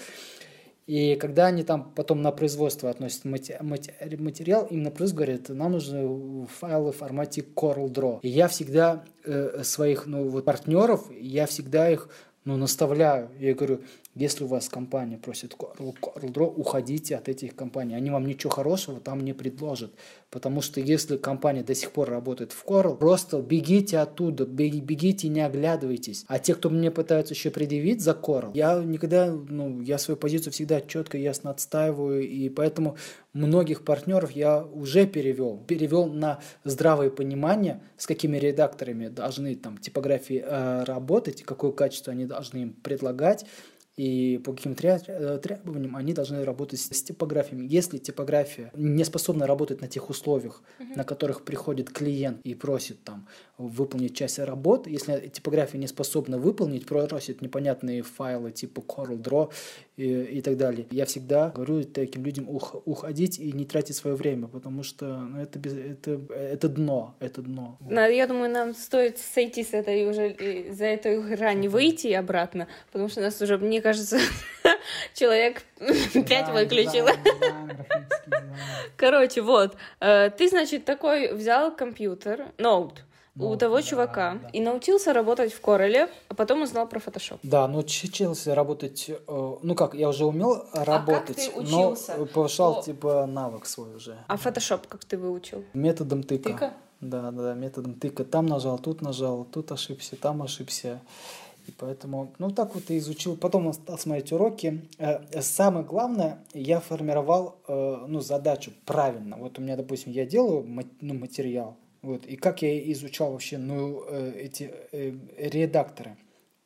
и когда они там потом на производство относят мате- мате- материал, им на производство говорят, нам нужны файлы в формате Coral Draw. И я всегда э, своих ну, вот партнеров, я всегда их ну, наставляю. Я говорю, если у вас компания просит Coral, Coral Draw, уходите от этих компаний. Они вам ничего хорошего там не предложат. Потому что если компания до сих пор работает в Coral, просто бегите оттуда, беги- бегите и не оглядывайтесь. А те, кто мне пытаются еще предъявить за Coral, я никогда, ну, я свою позицию всегда четко, ясно отстаиваю, и поэтому многих партнеров я уже перевел. Перевел на здравое понимание, с какими редакторами должны там типографии э, работать, какое качество они должны им предлагать, и по каким э, требованиям они должны работать с с типографиями. Если типография не способна работать на тех условиях, на которых приходит клиент и просит там выполнить часть работы, если типография не способна выполнить, просит непонятные файлы типа Coral Draw и, и так далее, я всегда говорю таким людям ух- уходить и не тратить свое время, потому что ну, это, без- это, это дно, это дно. На- Я думаю, нам стоит сойти с этой уже, за эту грань, выйти обратно, потому что нас уже, мне кажется, человек пять выключило. Короче, вот, э, ты, значит, такой взял компьютер, ноут, у Ноут, того чувака да. и научился работать в Короле, а потом узнал про Photoshop. Да, ну учился работать, э, ну как, я уже умел работать, ты но повышал О. типа навык свой уже. А Photoshop как ты выучил? Методом тыка. Тыка? Да, да, методом тыка. Там нажал, тут нажал, тут ошибся, там ошибся. И поэтому, ну так вот и изучил. Потом стал смотреть уроки. Э, Самое главное, я формировал э, ну, задачу правильно. Вот у меня, допустим, я делаю ну, материал. Вот, и как я изучал вообще ну, э, эти э, редакторы.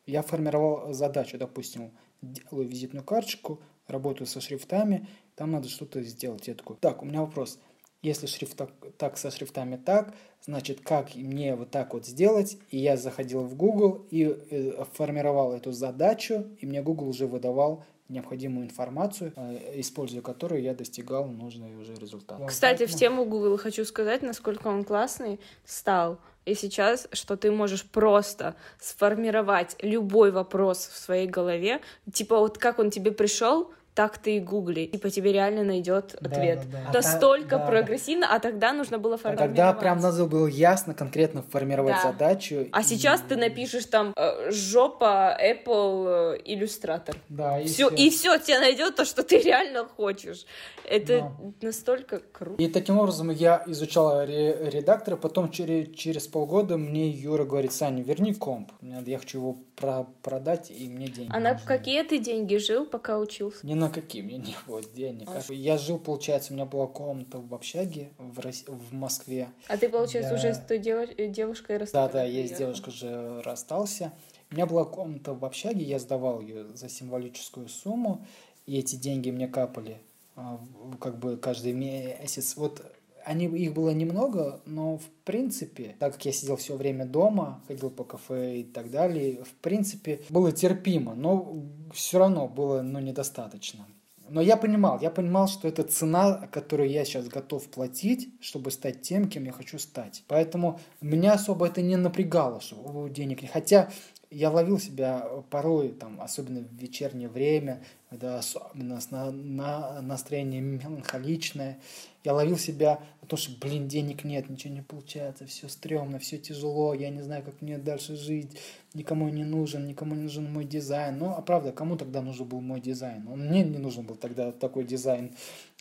Я формировал задачу, допустим, делаю визитную карточку, работаю со шрифтами, там надо что-то сделать. Я такой, так, у меня вопрос. Если шрифт так, так со шрифтами так, значит, как мне вот так вот сделать? И я заходил в Google и э, формировал эту задачу, и мне Google уже выдавал необходимую информацию, э, используя которую я достигал нужный уже результат. Кстати, в тему Google хочу сказать, насколько он классный стал. И сейчас, что ты можешь просто сформировать любой вопрос в своей голове, типа вот как он тебе пришел, так ты и гугли, типа тебе реально найдет Да, ответ. да, да. Настолько А та- да, прогрессивно, а тогда нужно было А формировать. Тогда прям надо было ясно, конкретно формировать Да. задачу. А и- сейчас ты напишешь там э, жопа Apple э, иллюстратор. Да, и Все, и все, тебе найдет то, что ты реально хочешь. Это настолько круто. И таким образом я изучал ре- редактора, потом через, через полгода мне Юра говорит, Саня, верни комп, я хочу его про- продать, и мне деньги А на нужны». какие ты деньги жил, пока учился? Ни на какие, мне не было денег. Я жил, получается, у меня была комната в общаге в, Рос- в Москве. А ты, получается, Да. уже с той дево- э, девушкой расстался? да, я с девушкой уже расстался. У меня была комната в общаге, я сдавал ее за символическую сумму, и эти деньги мне капали а, как бы каждый месяц. Вот они, их было немного, но в принципе, так как я сидел все время дома, ходил по кафе и так далее, в принципе, было терпимо, но все равно было ну, недостаточно. Но я понимал, я понимал, что это цена, которую я сейчас готов платить, чтобы стать тем, кем я хочу стать. Поэтому меня особо это не напрягало, что «О, денег не. Хотя я ловил себя порой, там, особенно в вечернее время, когда особенно на, на- настроение меланхоличное, я ловил себя на том, что, блин, денег нет, ничего не получается, все стрёмно, все тяжело, я не знаю, как мне дальше жить, никому не нужен, никому не нужен мой дизайн. Ну, а правда, кому тогда нужен был мой дизайн? Он мне не нужен был тогда такой дизайн.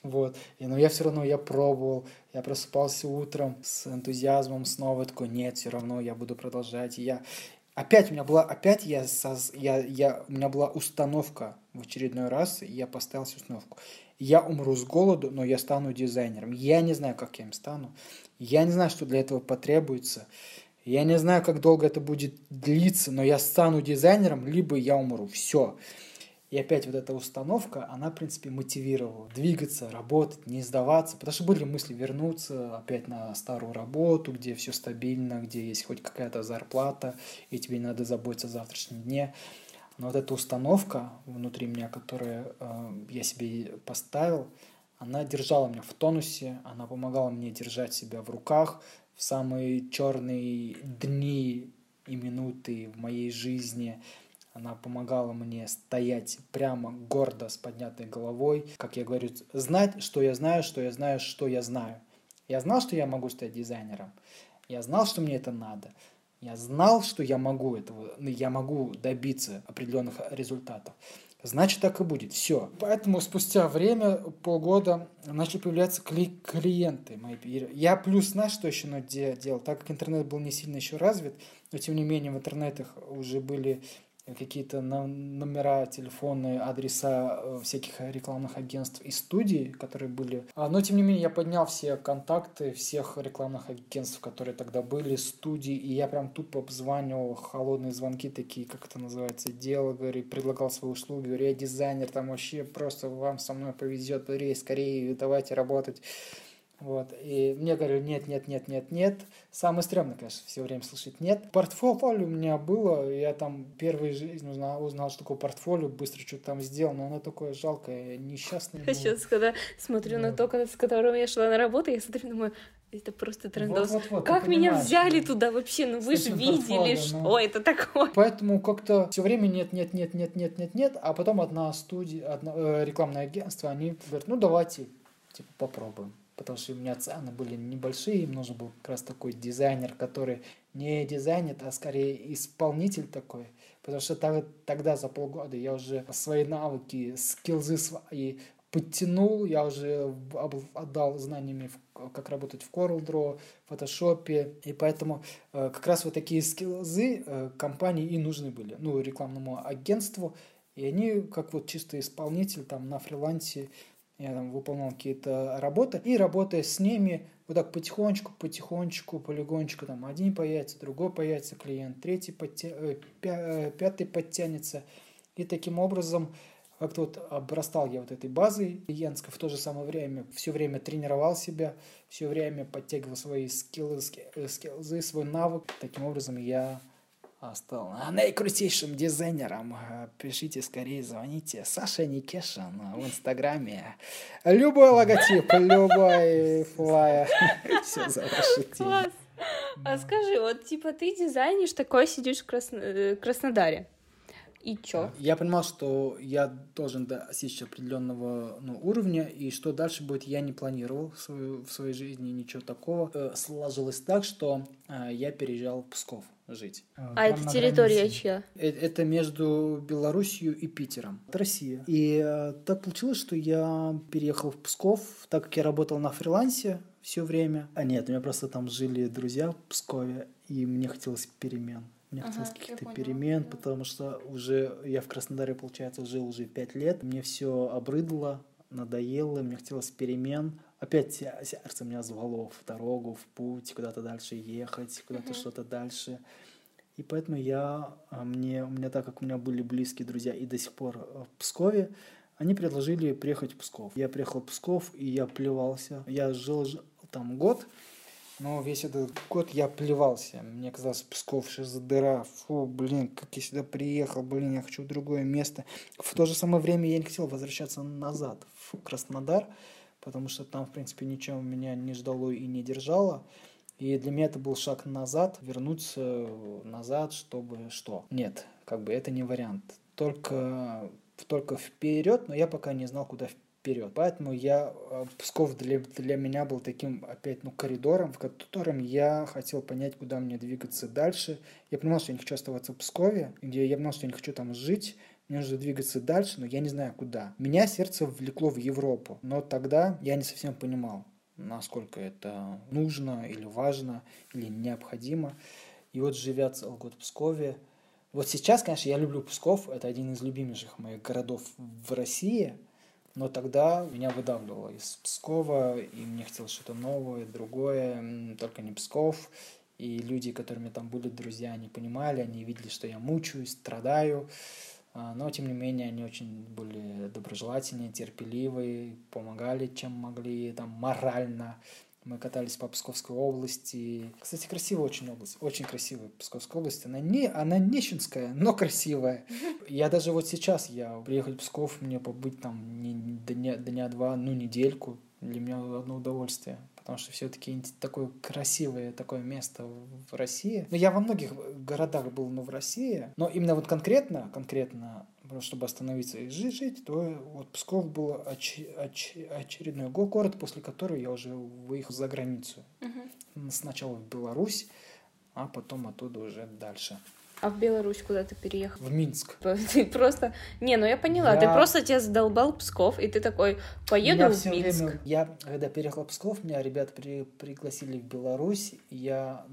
Вот. И, но я все равно, я пробовал, я просыпался утром с энтузиазмом снова, такой, нет, все равно я буду продолжать. И я опять у меня была, опять я, соз- я, я, у меня была установка в очередной раз, и я поставил себе установку. Я умру с голоду, но я стану дизайнером. Я не знаю, как я им стану. Я не знаю, что для этого потребуется. Я не знаю, как долго это будет длиться, но я стану дизайнером, либо я умру. Все. И опять вот эта установка, она, в принципе, мотивировала двигаться, работать, не сдаваться. Потому что были мысли вернуться опять на старую работу, где все стабильно, где есть хоть какая-то зарплата, и тебе надо заботиться о завтрашнем дне. Но вот эта установка внутри меня, которую э, я себе поставил, она держала меня в тонусе, она помогала мне держать себя в руках в самые черные дни и минуты в моей жизни – она помогала мне стоять прямо гордо с поднятой головой. Как я говорю, знать, что я знаю, что я знаю, что я знаю. Я знал, что я могу стать дизайнером. Я знал, что мне это надо. Я знал, что я могу этого, ну, я могу добиться определенных результатов. Значит, так и будет. Все. Поэтому спустя время, полгода, начали появляться кли клиенты мои. Я плюс, знаешь, что еще делал? Так как интернет был не сильно еще развит, но тем не менее в интернетах уже были какие-то номера, телефоны, адреса э, всяких рекламных агентств и студий, которые были. А, но, тем не менее, я поднял все контакты всех рекламных агентств, которые тогда были, студии, и я прям тупо обзванивал холодные звонки такие, как это называется, делал, говорю, предлагал свои услуги, говорю, я дизайнер, там вообще просто вам со мной повезет, скорее, давайте работать. Вот. И мне говорили, нет, нет, нет, нет, нет. Самое стрёмное, конечно, все время слышать нет. Портфолио у меня было, я там первый жизнь узнал, узнал, что такое портфолио, быстро что-то там сделал, но оно такое жалкое, несчастное. Я сейчас, когда смотрю да. на то, с которым я шла на работу, я смотрю, думаю, это просто трендос. Вот, вот, вот, как меня взяли туда вообще? Ну вы же видели, что ну. это такое. Поэтому как-то все время нет, нет, нет, нет, нет, нет, нет, а потом одна студия, одно, э, рекламное агентство, они говорят, ну давайте, типа, попробуем потому что у меня цены были небольшие, им нужен был как раз такой дизайнер, который не дизайнер, а скорее исполнитель такой. Потому что тогда за полгода я уже свои навыки, скиллзы свои подтянул, я уже отдал знаниями, как работать в CorelDRAW, в Photoshop, и поэтому э, как раз вот такие скиллзы э, компании и нужны были, ну, рекламному агентству, и они, как вот чисто исполнитель, там, на фрилансе я там выполнял какие-то работы, и работая с ними, вот так потихонечку, потихонечку, полигончику, там один появится, другой появится клиент, третий, подтя... Э, э, пятый подтянется, и таким образом как-то вот обрастал я вот этой базой клиентской, в то же самое время все время тренировал себя, все время подтягивал свои скиллы, скиллы свой навык. Таким образом я стал наикрутейшим дизайнером. Пишите скорее, звоните. Саша Никешин в Инстаграме. Любой логотип, любой флайер. Все за ваши Класс. А скажи, вот типа ты дизайнишь, такой сидишь в Красно... Э, Краснодаре. И чё? Я понимал, что я должен достичь определенного ну, уровня, и что дальше будет, я не планировал в, свою, в своей жизни ничего такого. Э, сложилось так, что э, я переезжал в Псков жить. А Там это территория границе. чья? Э, это между Белоруссией и Питером. Это Россия. И э, так получилось, что я переехал в Псков, так как я работал на фрилансе все время. А нет, у меня просто там жили друзья в Пскове, и мне хотелось перемен. Мне ага, хотелось каких-то перемен, да. потому что уже я в Краснодаре, получается, жил уже пять лет. Мне все обрыдло, надоело, мне хотелось перемен. Опять сердце меня звало в дорогу, в путь, куда-то дальше ехать, куда-то uh-huh. что-то дальше. И поэтому я, а, мне, у меня, так как у меня были близкие друзья и до сих пор э, в Пскове, они предложили приехать в Псков. Я приехал в Псков, и я плевался. Я жил, жил там год, но весь этот год я плевался. Мне казалось, Псков, за дыра. Фу, блин, как я сюда приехал, блин, я хочу в другое место. В то же самое время я не хотел возвращаться назад, в Краснодар потому что там, в принципе, ничего меня не ждало и не держало. И для меня это был шаг назад, вернуться назад, чтобы что? Нет, как бы это не вариант. Только, только вперед, но я пока не знал, куда вперед. Поэтому я, э, Псков для, для меня был таким опять, ну, коридором, в котором я хотел понять, куда мне двигаться дальше. Я понимал, что я не хочу оставаться в Пскове, где я понимал, что я не хочу там жить, мне нужно двигаться дальше, но я не знаю куда. Меня сердце влекло в Европу, но тогда я не совсем понимал, насколько это нужно или важно, или необходимо. И вот живя целый год в Пскове, вот сейчас, конечно, я люблю Псков, это один из любимейших моих городов в России, но тогда меня выдавливало из Пскова, и мне хотелось что-то новое, другое, только не Псков. И люди, которыми там были друзья, они понимали, они видели, что я мучаюсь, страдаю. А, Но, тем не менее, они очень были доброжелательные, терпеливые, помогали, чем могли, там, морально. Мы катались по Псковской области. Кстати, красивая очень область. Очень красивая Псковская область. Она не, она нищенская, но красивая. Я даже вот сейчас, я приехал в Псков, мне побыть там не, дня, дня два, ну, недельку. Для меня одно удовольствие. Потому что все-таки такое красивое такое место в России. Ну, я во многих городах был, но в России. Но именно вот конкретно, конкретно чтобы остановиться и жить, жить, то вот Псков был оч, оч, очередной город, после которого я уже выехал за границу. Мгм. Сначала в Беларусь, а потом оттуда уже дальше. А в Беларусь куда ты переехал? В Минск. Ты просто... Не, ну я поняла, ты Я- просто тебя задолбал Псков, и ты такой, поеду Меня в Минск. время- я, когда переехал в Псков, меня ребята при, пригласили в Беларусь, я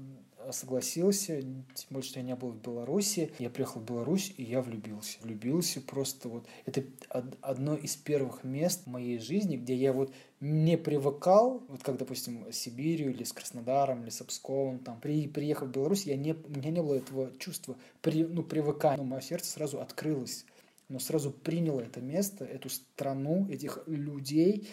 согласился, тем более, что я не был в Беларуси. Я приехал в Беларусь, и я влюбился. Влюбился просто вот... Это од- одно из первых мест в моей жизни, где я вот не привыкал, вот как, допустим, с Сибирью или с Краснодаром, или с Псковом, там, при, приехав в Беларусь, я не, у меня не было этого чувства, при, ну, привыкания. Но мое сердце сразу открылось, оно сразу приняло это место, эту страну, этих людей,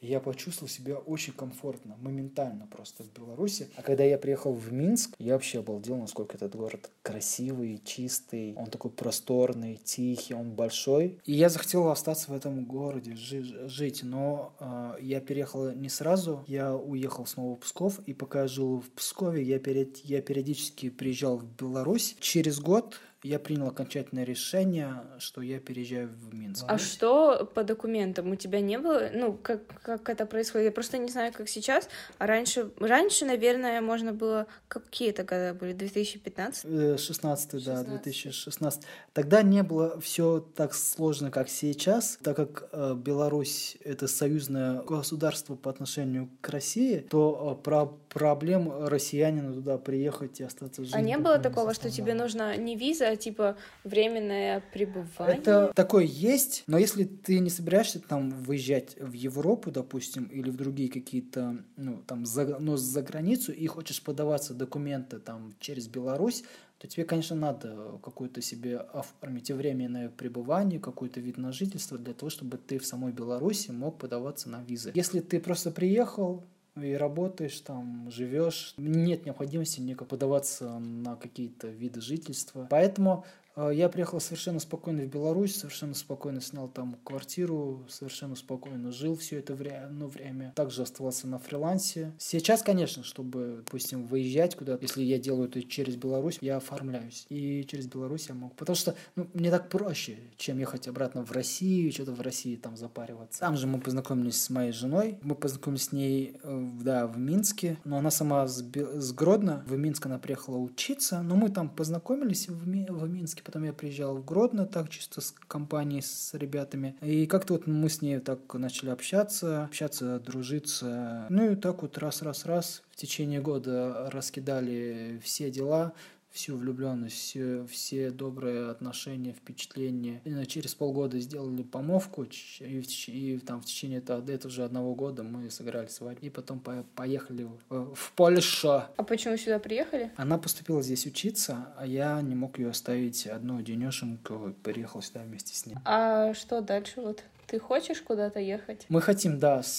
я почувствовал себя очень комфортно, моментально просто в Беларуси. А когда я приехал в Минск, я вообще обалдел, насколько этот город красивый, чистый. Он такой просторный, тихий, он большой. И я захотел остаться в этом городе, жи- жить. Но э, я переехал не сразу. Я уехал снова в Псков. И пока я жил в Пскове, я, перед, я периодически приезжал в Беларусь. Через год я принял окончательное решение, что я переезжаю в Минск. А что по документам? У тебя не было? Ну, как, как это происходит? Я просто не знаю, как сейчас. А раньше, раньше, наверное, можно было... Какие это года были? 2015? Э, 16 да, 16. 2016. Тогда не было все так сложно, как сейчас, так как э, Беларусь это союзное государство по отношению к России, то э, про проблем россиянину туда приехать и остаться жить. А не было такого, что тебе нужна не виза, а типа временное пребывание? Это такое есть, но если ты не собираешься там выезжать в Европу, допустим, или в другие какие-то, ну, там, за, ну, за границу, и хочешь подаваться документы там через Беларусь, то тебе, конечно, надо какое-то себе оформить временное пребывание, какой-то вид на жительство для того, чтобы ты в самой Беларуси мог подаваться на визы. Если ты просто приехал, и работаешь там, живешь, нет необходимости никак подаваться на какие-то виды жительства. Поэтому я приехал совершенно спокойно в Беларусь, совершенно спокойно снял там квартиру, совершенно спокойно жил все это ну, время. Также оставался на фрилансе. Сейчас, конечно, чтобы, допустим, выезжать куда-то, если я делаю это через Беларусь, я оформляюсь. И через Беларусь я могу. Потому что ну, мне так проще, чем ехать обратно в Россию, что-то в России там запариваться. Там же мы познакомились с моей женой. Мы познакомились с ней, э, да, в Минске. Но она сама с Гродно. В Минск она приехала учиться. Но мы там познакомились в, Ми- в Минске. Потом я приезжал в Гродно, так чисто с компанией, с ребятами. И как-то вот мы с ней так начали общаться, общаться, дружиться. Ну и так вот раз-раз-раз в течение года раскидали все дела, всю влюбленность, все, все добрые отношения, впечатления. И через полгода сделали помолвку, ч- и, и там в течение этого, этого же одного года мы сыграли свадьбу. И потом по- поехали в, в Польшу. А почему сюда приехали? Она поступила здесь учиться, а я не мог ее оставить одну денешеньку, переехал сюда вместе с ней. А что дальше? Вот ты хочешь куда-то ехать? Мы хотим, да, с,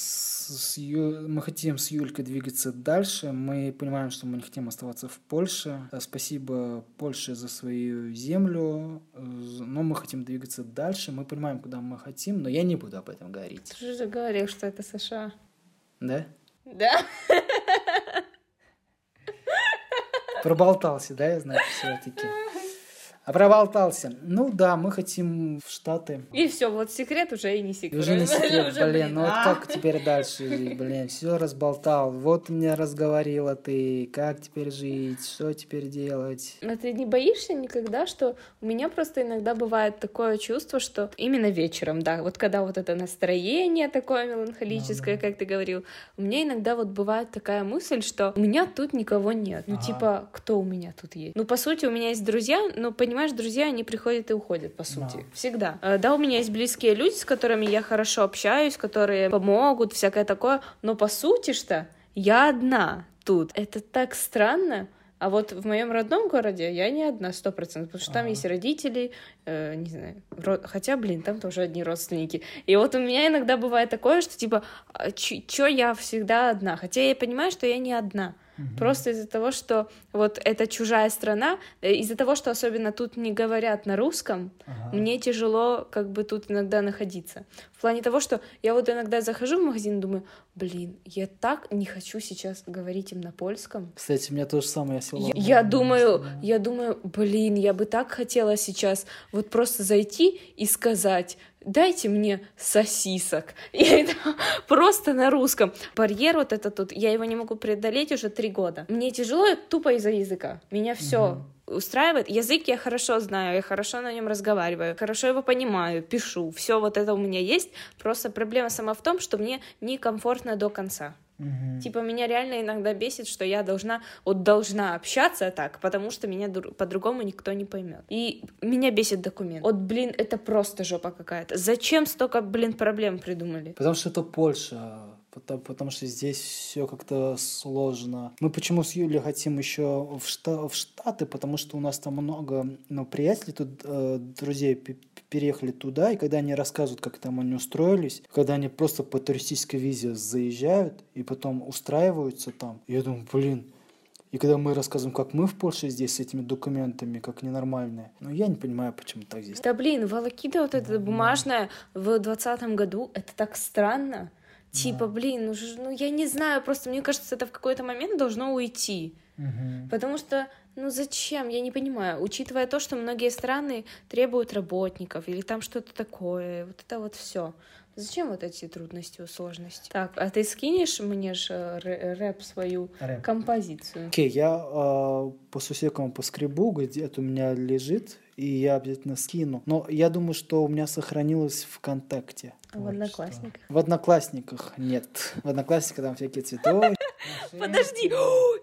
с Ю- мы хотим с Юлькой двигаться дальше. Мы понимаем, что мы не хотим оставаться в Польше. Э, Спасибо Польше за свою землю, э, но мы хотим двигаться дальше. Мы понимаем, куда мы хотим, но я не буду об этом говорить. Ты же говорил, что это США. Да? Да? Проболтался, да, я знаю, все-таки. А проболтался. Ну да, мы хотим в Штаты. И все, вот секрет уже и не секрет. Уже не секрет, блин, ну вот а. как теперь дальше блин, все разболтал, вот мне разговорила ты, как теперь жить, что теперь делать. Но ты не боишься никогда, что у меня просто иногда бывает такое чувство, что именно вечером, да, вот когда вот это настроение такое меланхолическое, как ты говорил, у меня иногда вот бывает такая мысль, что у меня тут никого нет. Ну, типа, кто у меня тут есть? Ну, по сути, у меня есть друзья, но, понимаешь, друзья, они приходят и уходят, по сути. Да. Всегда. Э, Да, у меня есть близкие люди, с которыми я хорошо общаюсь, которые помогут, всякое такое, но по сути что я одна тут. Это так странно. А вот в моем родном городе я не одна, сто процентов, потому что там Ага. есть родители, э, не знаю, ро- хотя, блин, там тоже одни родственники. И вот у меня иногда бывает такое, что типа, а чё я всегда одна? Хотя я понимаю, что я не одна. Просто из-за того, что вот эта чужая страна, э, из-за того, что особенно тут не говорят на русском, Ага. мне тяжело как бы тут иногда находиться. В плане того, что я вот иногда захожу в магазин и думаю, блин, я так не хочу сейчас говорить им на польском. Кстати, у меня то же самое. Я, села Я, я думаю, да. я думаю, блин, я бы так хотела сейчас вот просто зайти и сказать, дайте мне сосисок. И это просто на русском. Барьер вот этот тут, я его не могу преодолеть уже три года. Мне тяжело тупо из-за языка. Меня все устраивает. Язык я хорошо знаю, я хорошо на нем разговариваю, хорошо его понимаю, пишу. Все вот это у меня есть. Просто проблема сама в том, что мне некомфортно до конца. Мгм. Типа меня реально иногда бесит, что я должна, вот должна общаться так, потому что меня дру- по-другому никто не поймет. И меня бесит документ. Вот, блин, это просто жопа какая-то. Зачем столько, блин, проблем придумали? Потому что это Польша. Потому, потому что здесь все как-то сложно. Мы почему с Юлей хотим еще в, Шта- в Штаты, потому что у нас там много ну, приятелей, тут э, друзей пе- переехали туда, и когда они рассказывают, как там они устроились, когда они просто по туристической визе заезжают и потом устраиваются там, я думаю, блин, и когда мы рассказываем, как мы в Польше здесь с этими документами, как ненормальные, ну я не понимаю, почему так здесь. Да, блин, волокита вот эта бумажная в двадцатом году, это так странно. Типа, блин, ну, ну я не знаю, просто мне кажется, это в какой-то момент должно уйти. Мгм. Потому что, ну зачем, я не понимаю, учитывая то, что многие страны требуют работников или там что-то такое, вот это вот все. Зачем вот эти трудности, сложности? Так, а ты скинешь мне же рэ- рэп свою Рэп. композицию? Окей, я э, по сусекам поскребу, где-то у меня лежит, и я обязательно скину. Но я думаю, что у меня сохранилось ВКонтакте. В Одноклассниках? В Одноклассниках нет. В Одноклассниках там всякие цветочки. Подожди,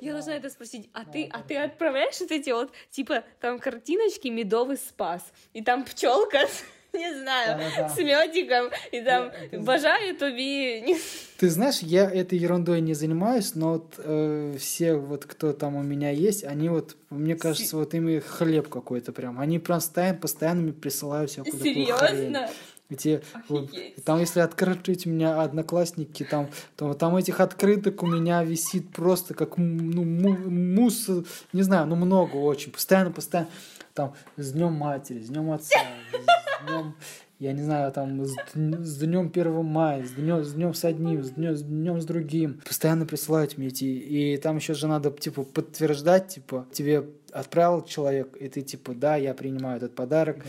я должна это спросить. А ты, а ты отправляешь вот эти вот, типа, там картиночки медовый спас, и там пчелка, не знаю, Да-да-да. с медиком, и там бажаю тобі. Ты знаешь, я этой ерундой не занимаюсь, но вот э, все вот, кто там у меня есть, они вот, мне кажется, вот им хлеб какой-то прям. Они прям постоянно, постоянно мне присылают всякую. Серьезно? Где, Офигеть. там, если открыть у меня одноклассники, там, то там этих открыток у меня висит просто как ну, му- мусс, не знаю, ну много очень, постоянно, постоянно, там, с днем матери, с днем отца, с днем, я не знаю, там, с, с днем 1 мая, с днем, с днем с одним, с днем, с днем с другим. Постоянно присылают мне эти, и там еще же надо, типа, подтверждать, типа, тебе отправил человек, и ты, типа, да, я принимаю этот подарок.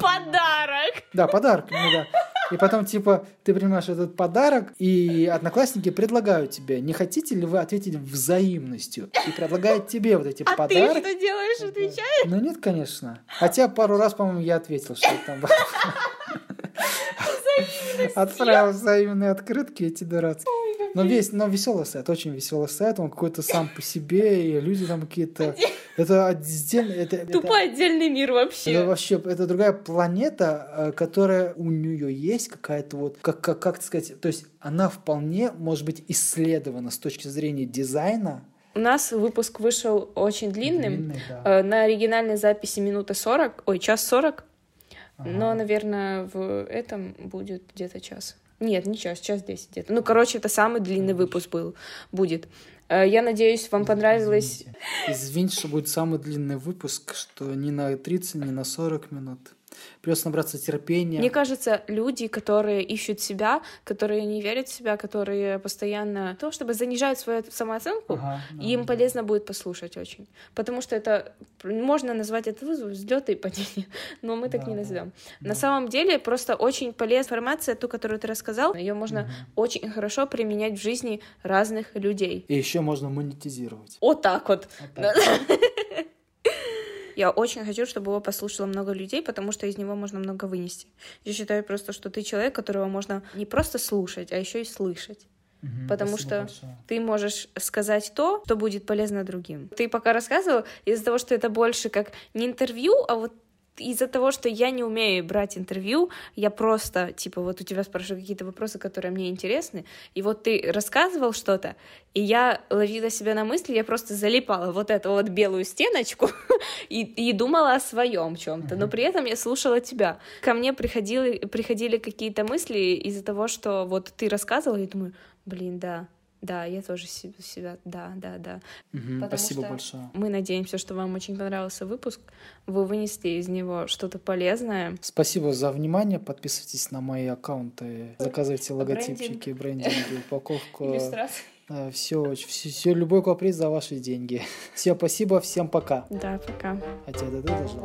Подарок! Да, подарок, ну да. И потом, типа, ты принимаешь этот подарок, и одноклассники предлагают тебе, не хотите ли вы ответить взаимностью? И предлагают тебе вот эти А ты подарки. что делаешь? Отвечаешь? Ну нет, конечно. Хотя пару раз, по-моему, я ответил, что там... Отправил взаимные открытки эти дурацкие. Но весь, но веселый сайт, очень веселый сайт, он какой-то сам по себе, и люди там какие-то... Это отдельно... Это, это- Тупо отдельный мир это вообще. вообще, это другая планета, э, которая у нее есть какая-то вот, как, как, как сказать, то есть она вполне может быть исследована с точки зрения дизайна. У нас выпуск вышел очень длинным. Длинный, да. Э, На оригинальной записи минута 40, ой, час 40. Ага. Но, наверное, в этом будет где-то час. Нет, не час, час 10 где-то. Ну, короче, это самый длинный выпуск был, будет. Э, Я надеюсь, вам понравилось. Извините. Извините, что будет самый длинный выпуск, что не на 30, не на 40 минут. Придется набраться терпения. Мне кажется, люди, которые ищут себя, которые не верят в себя, которые постоянно то, чтобы занижают свою самооценку, Ага, да, им да. полезно будет послушать очень. Потому что это можно назвать это вызов взлеты и падения, но мы так Да, не да. назовем. На самом деле просто очень полезная информация, ту, которую ты рассказал, ее можно очень хорошо применять в жизни разных людей. И еще можно монетизировать. Вот так вот. Вот так. Я очень хочу, чтобы его послушало много людей, потому что из него можно много вынести. Я считаю просто, что ты человек, которого можно не просто слушать, а еще и слышать. Мгм, Потому что большое. ты можешь сказать то, что будет полезно другим. Ты пока рассказывал, из-за того, что это больше как не интервью, а вот из-за того, что я не умею брать интервью, я просто, типа, вот у тебя спрашиваю какие-то вопросы, которые мне интересны, и вот ты рассказывал что-то, и я ловила себя на мысли, я просто залипала вот эту вот белую стеночку и, и думала о своем чем-то, но при этом я слушала тебя. Ко мне приходили, приходили какие-то мысли из-за того, что вот ты рассказывала, и думаю, блин, да, да, я тоже себя, да, да, да. Угу, спасибо большое. Мы надеемся, что вам очень понравился выпуск. Вы вынесли из него что-то полезное. Спасибо за внимание. Подписывайтесь на мои аккаунты, заказывайте логотипчики, брендинги, упаковку. Все, все, все, любой каприз за ваши деньги. Все, спасибо, всем пока. Да, пока. Хотя да, да, даже.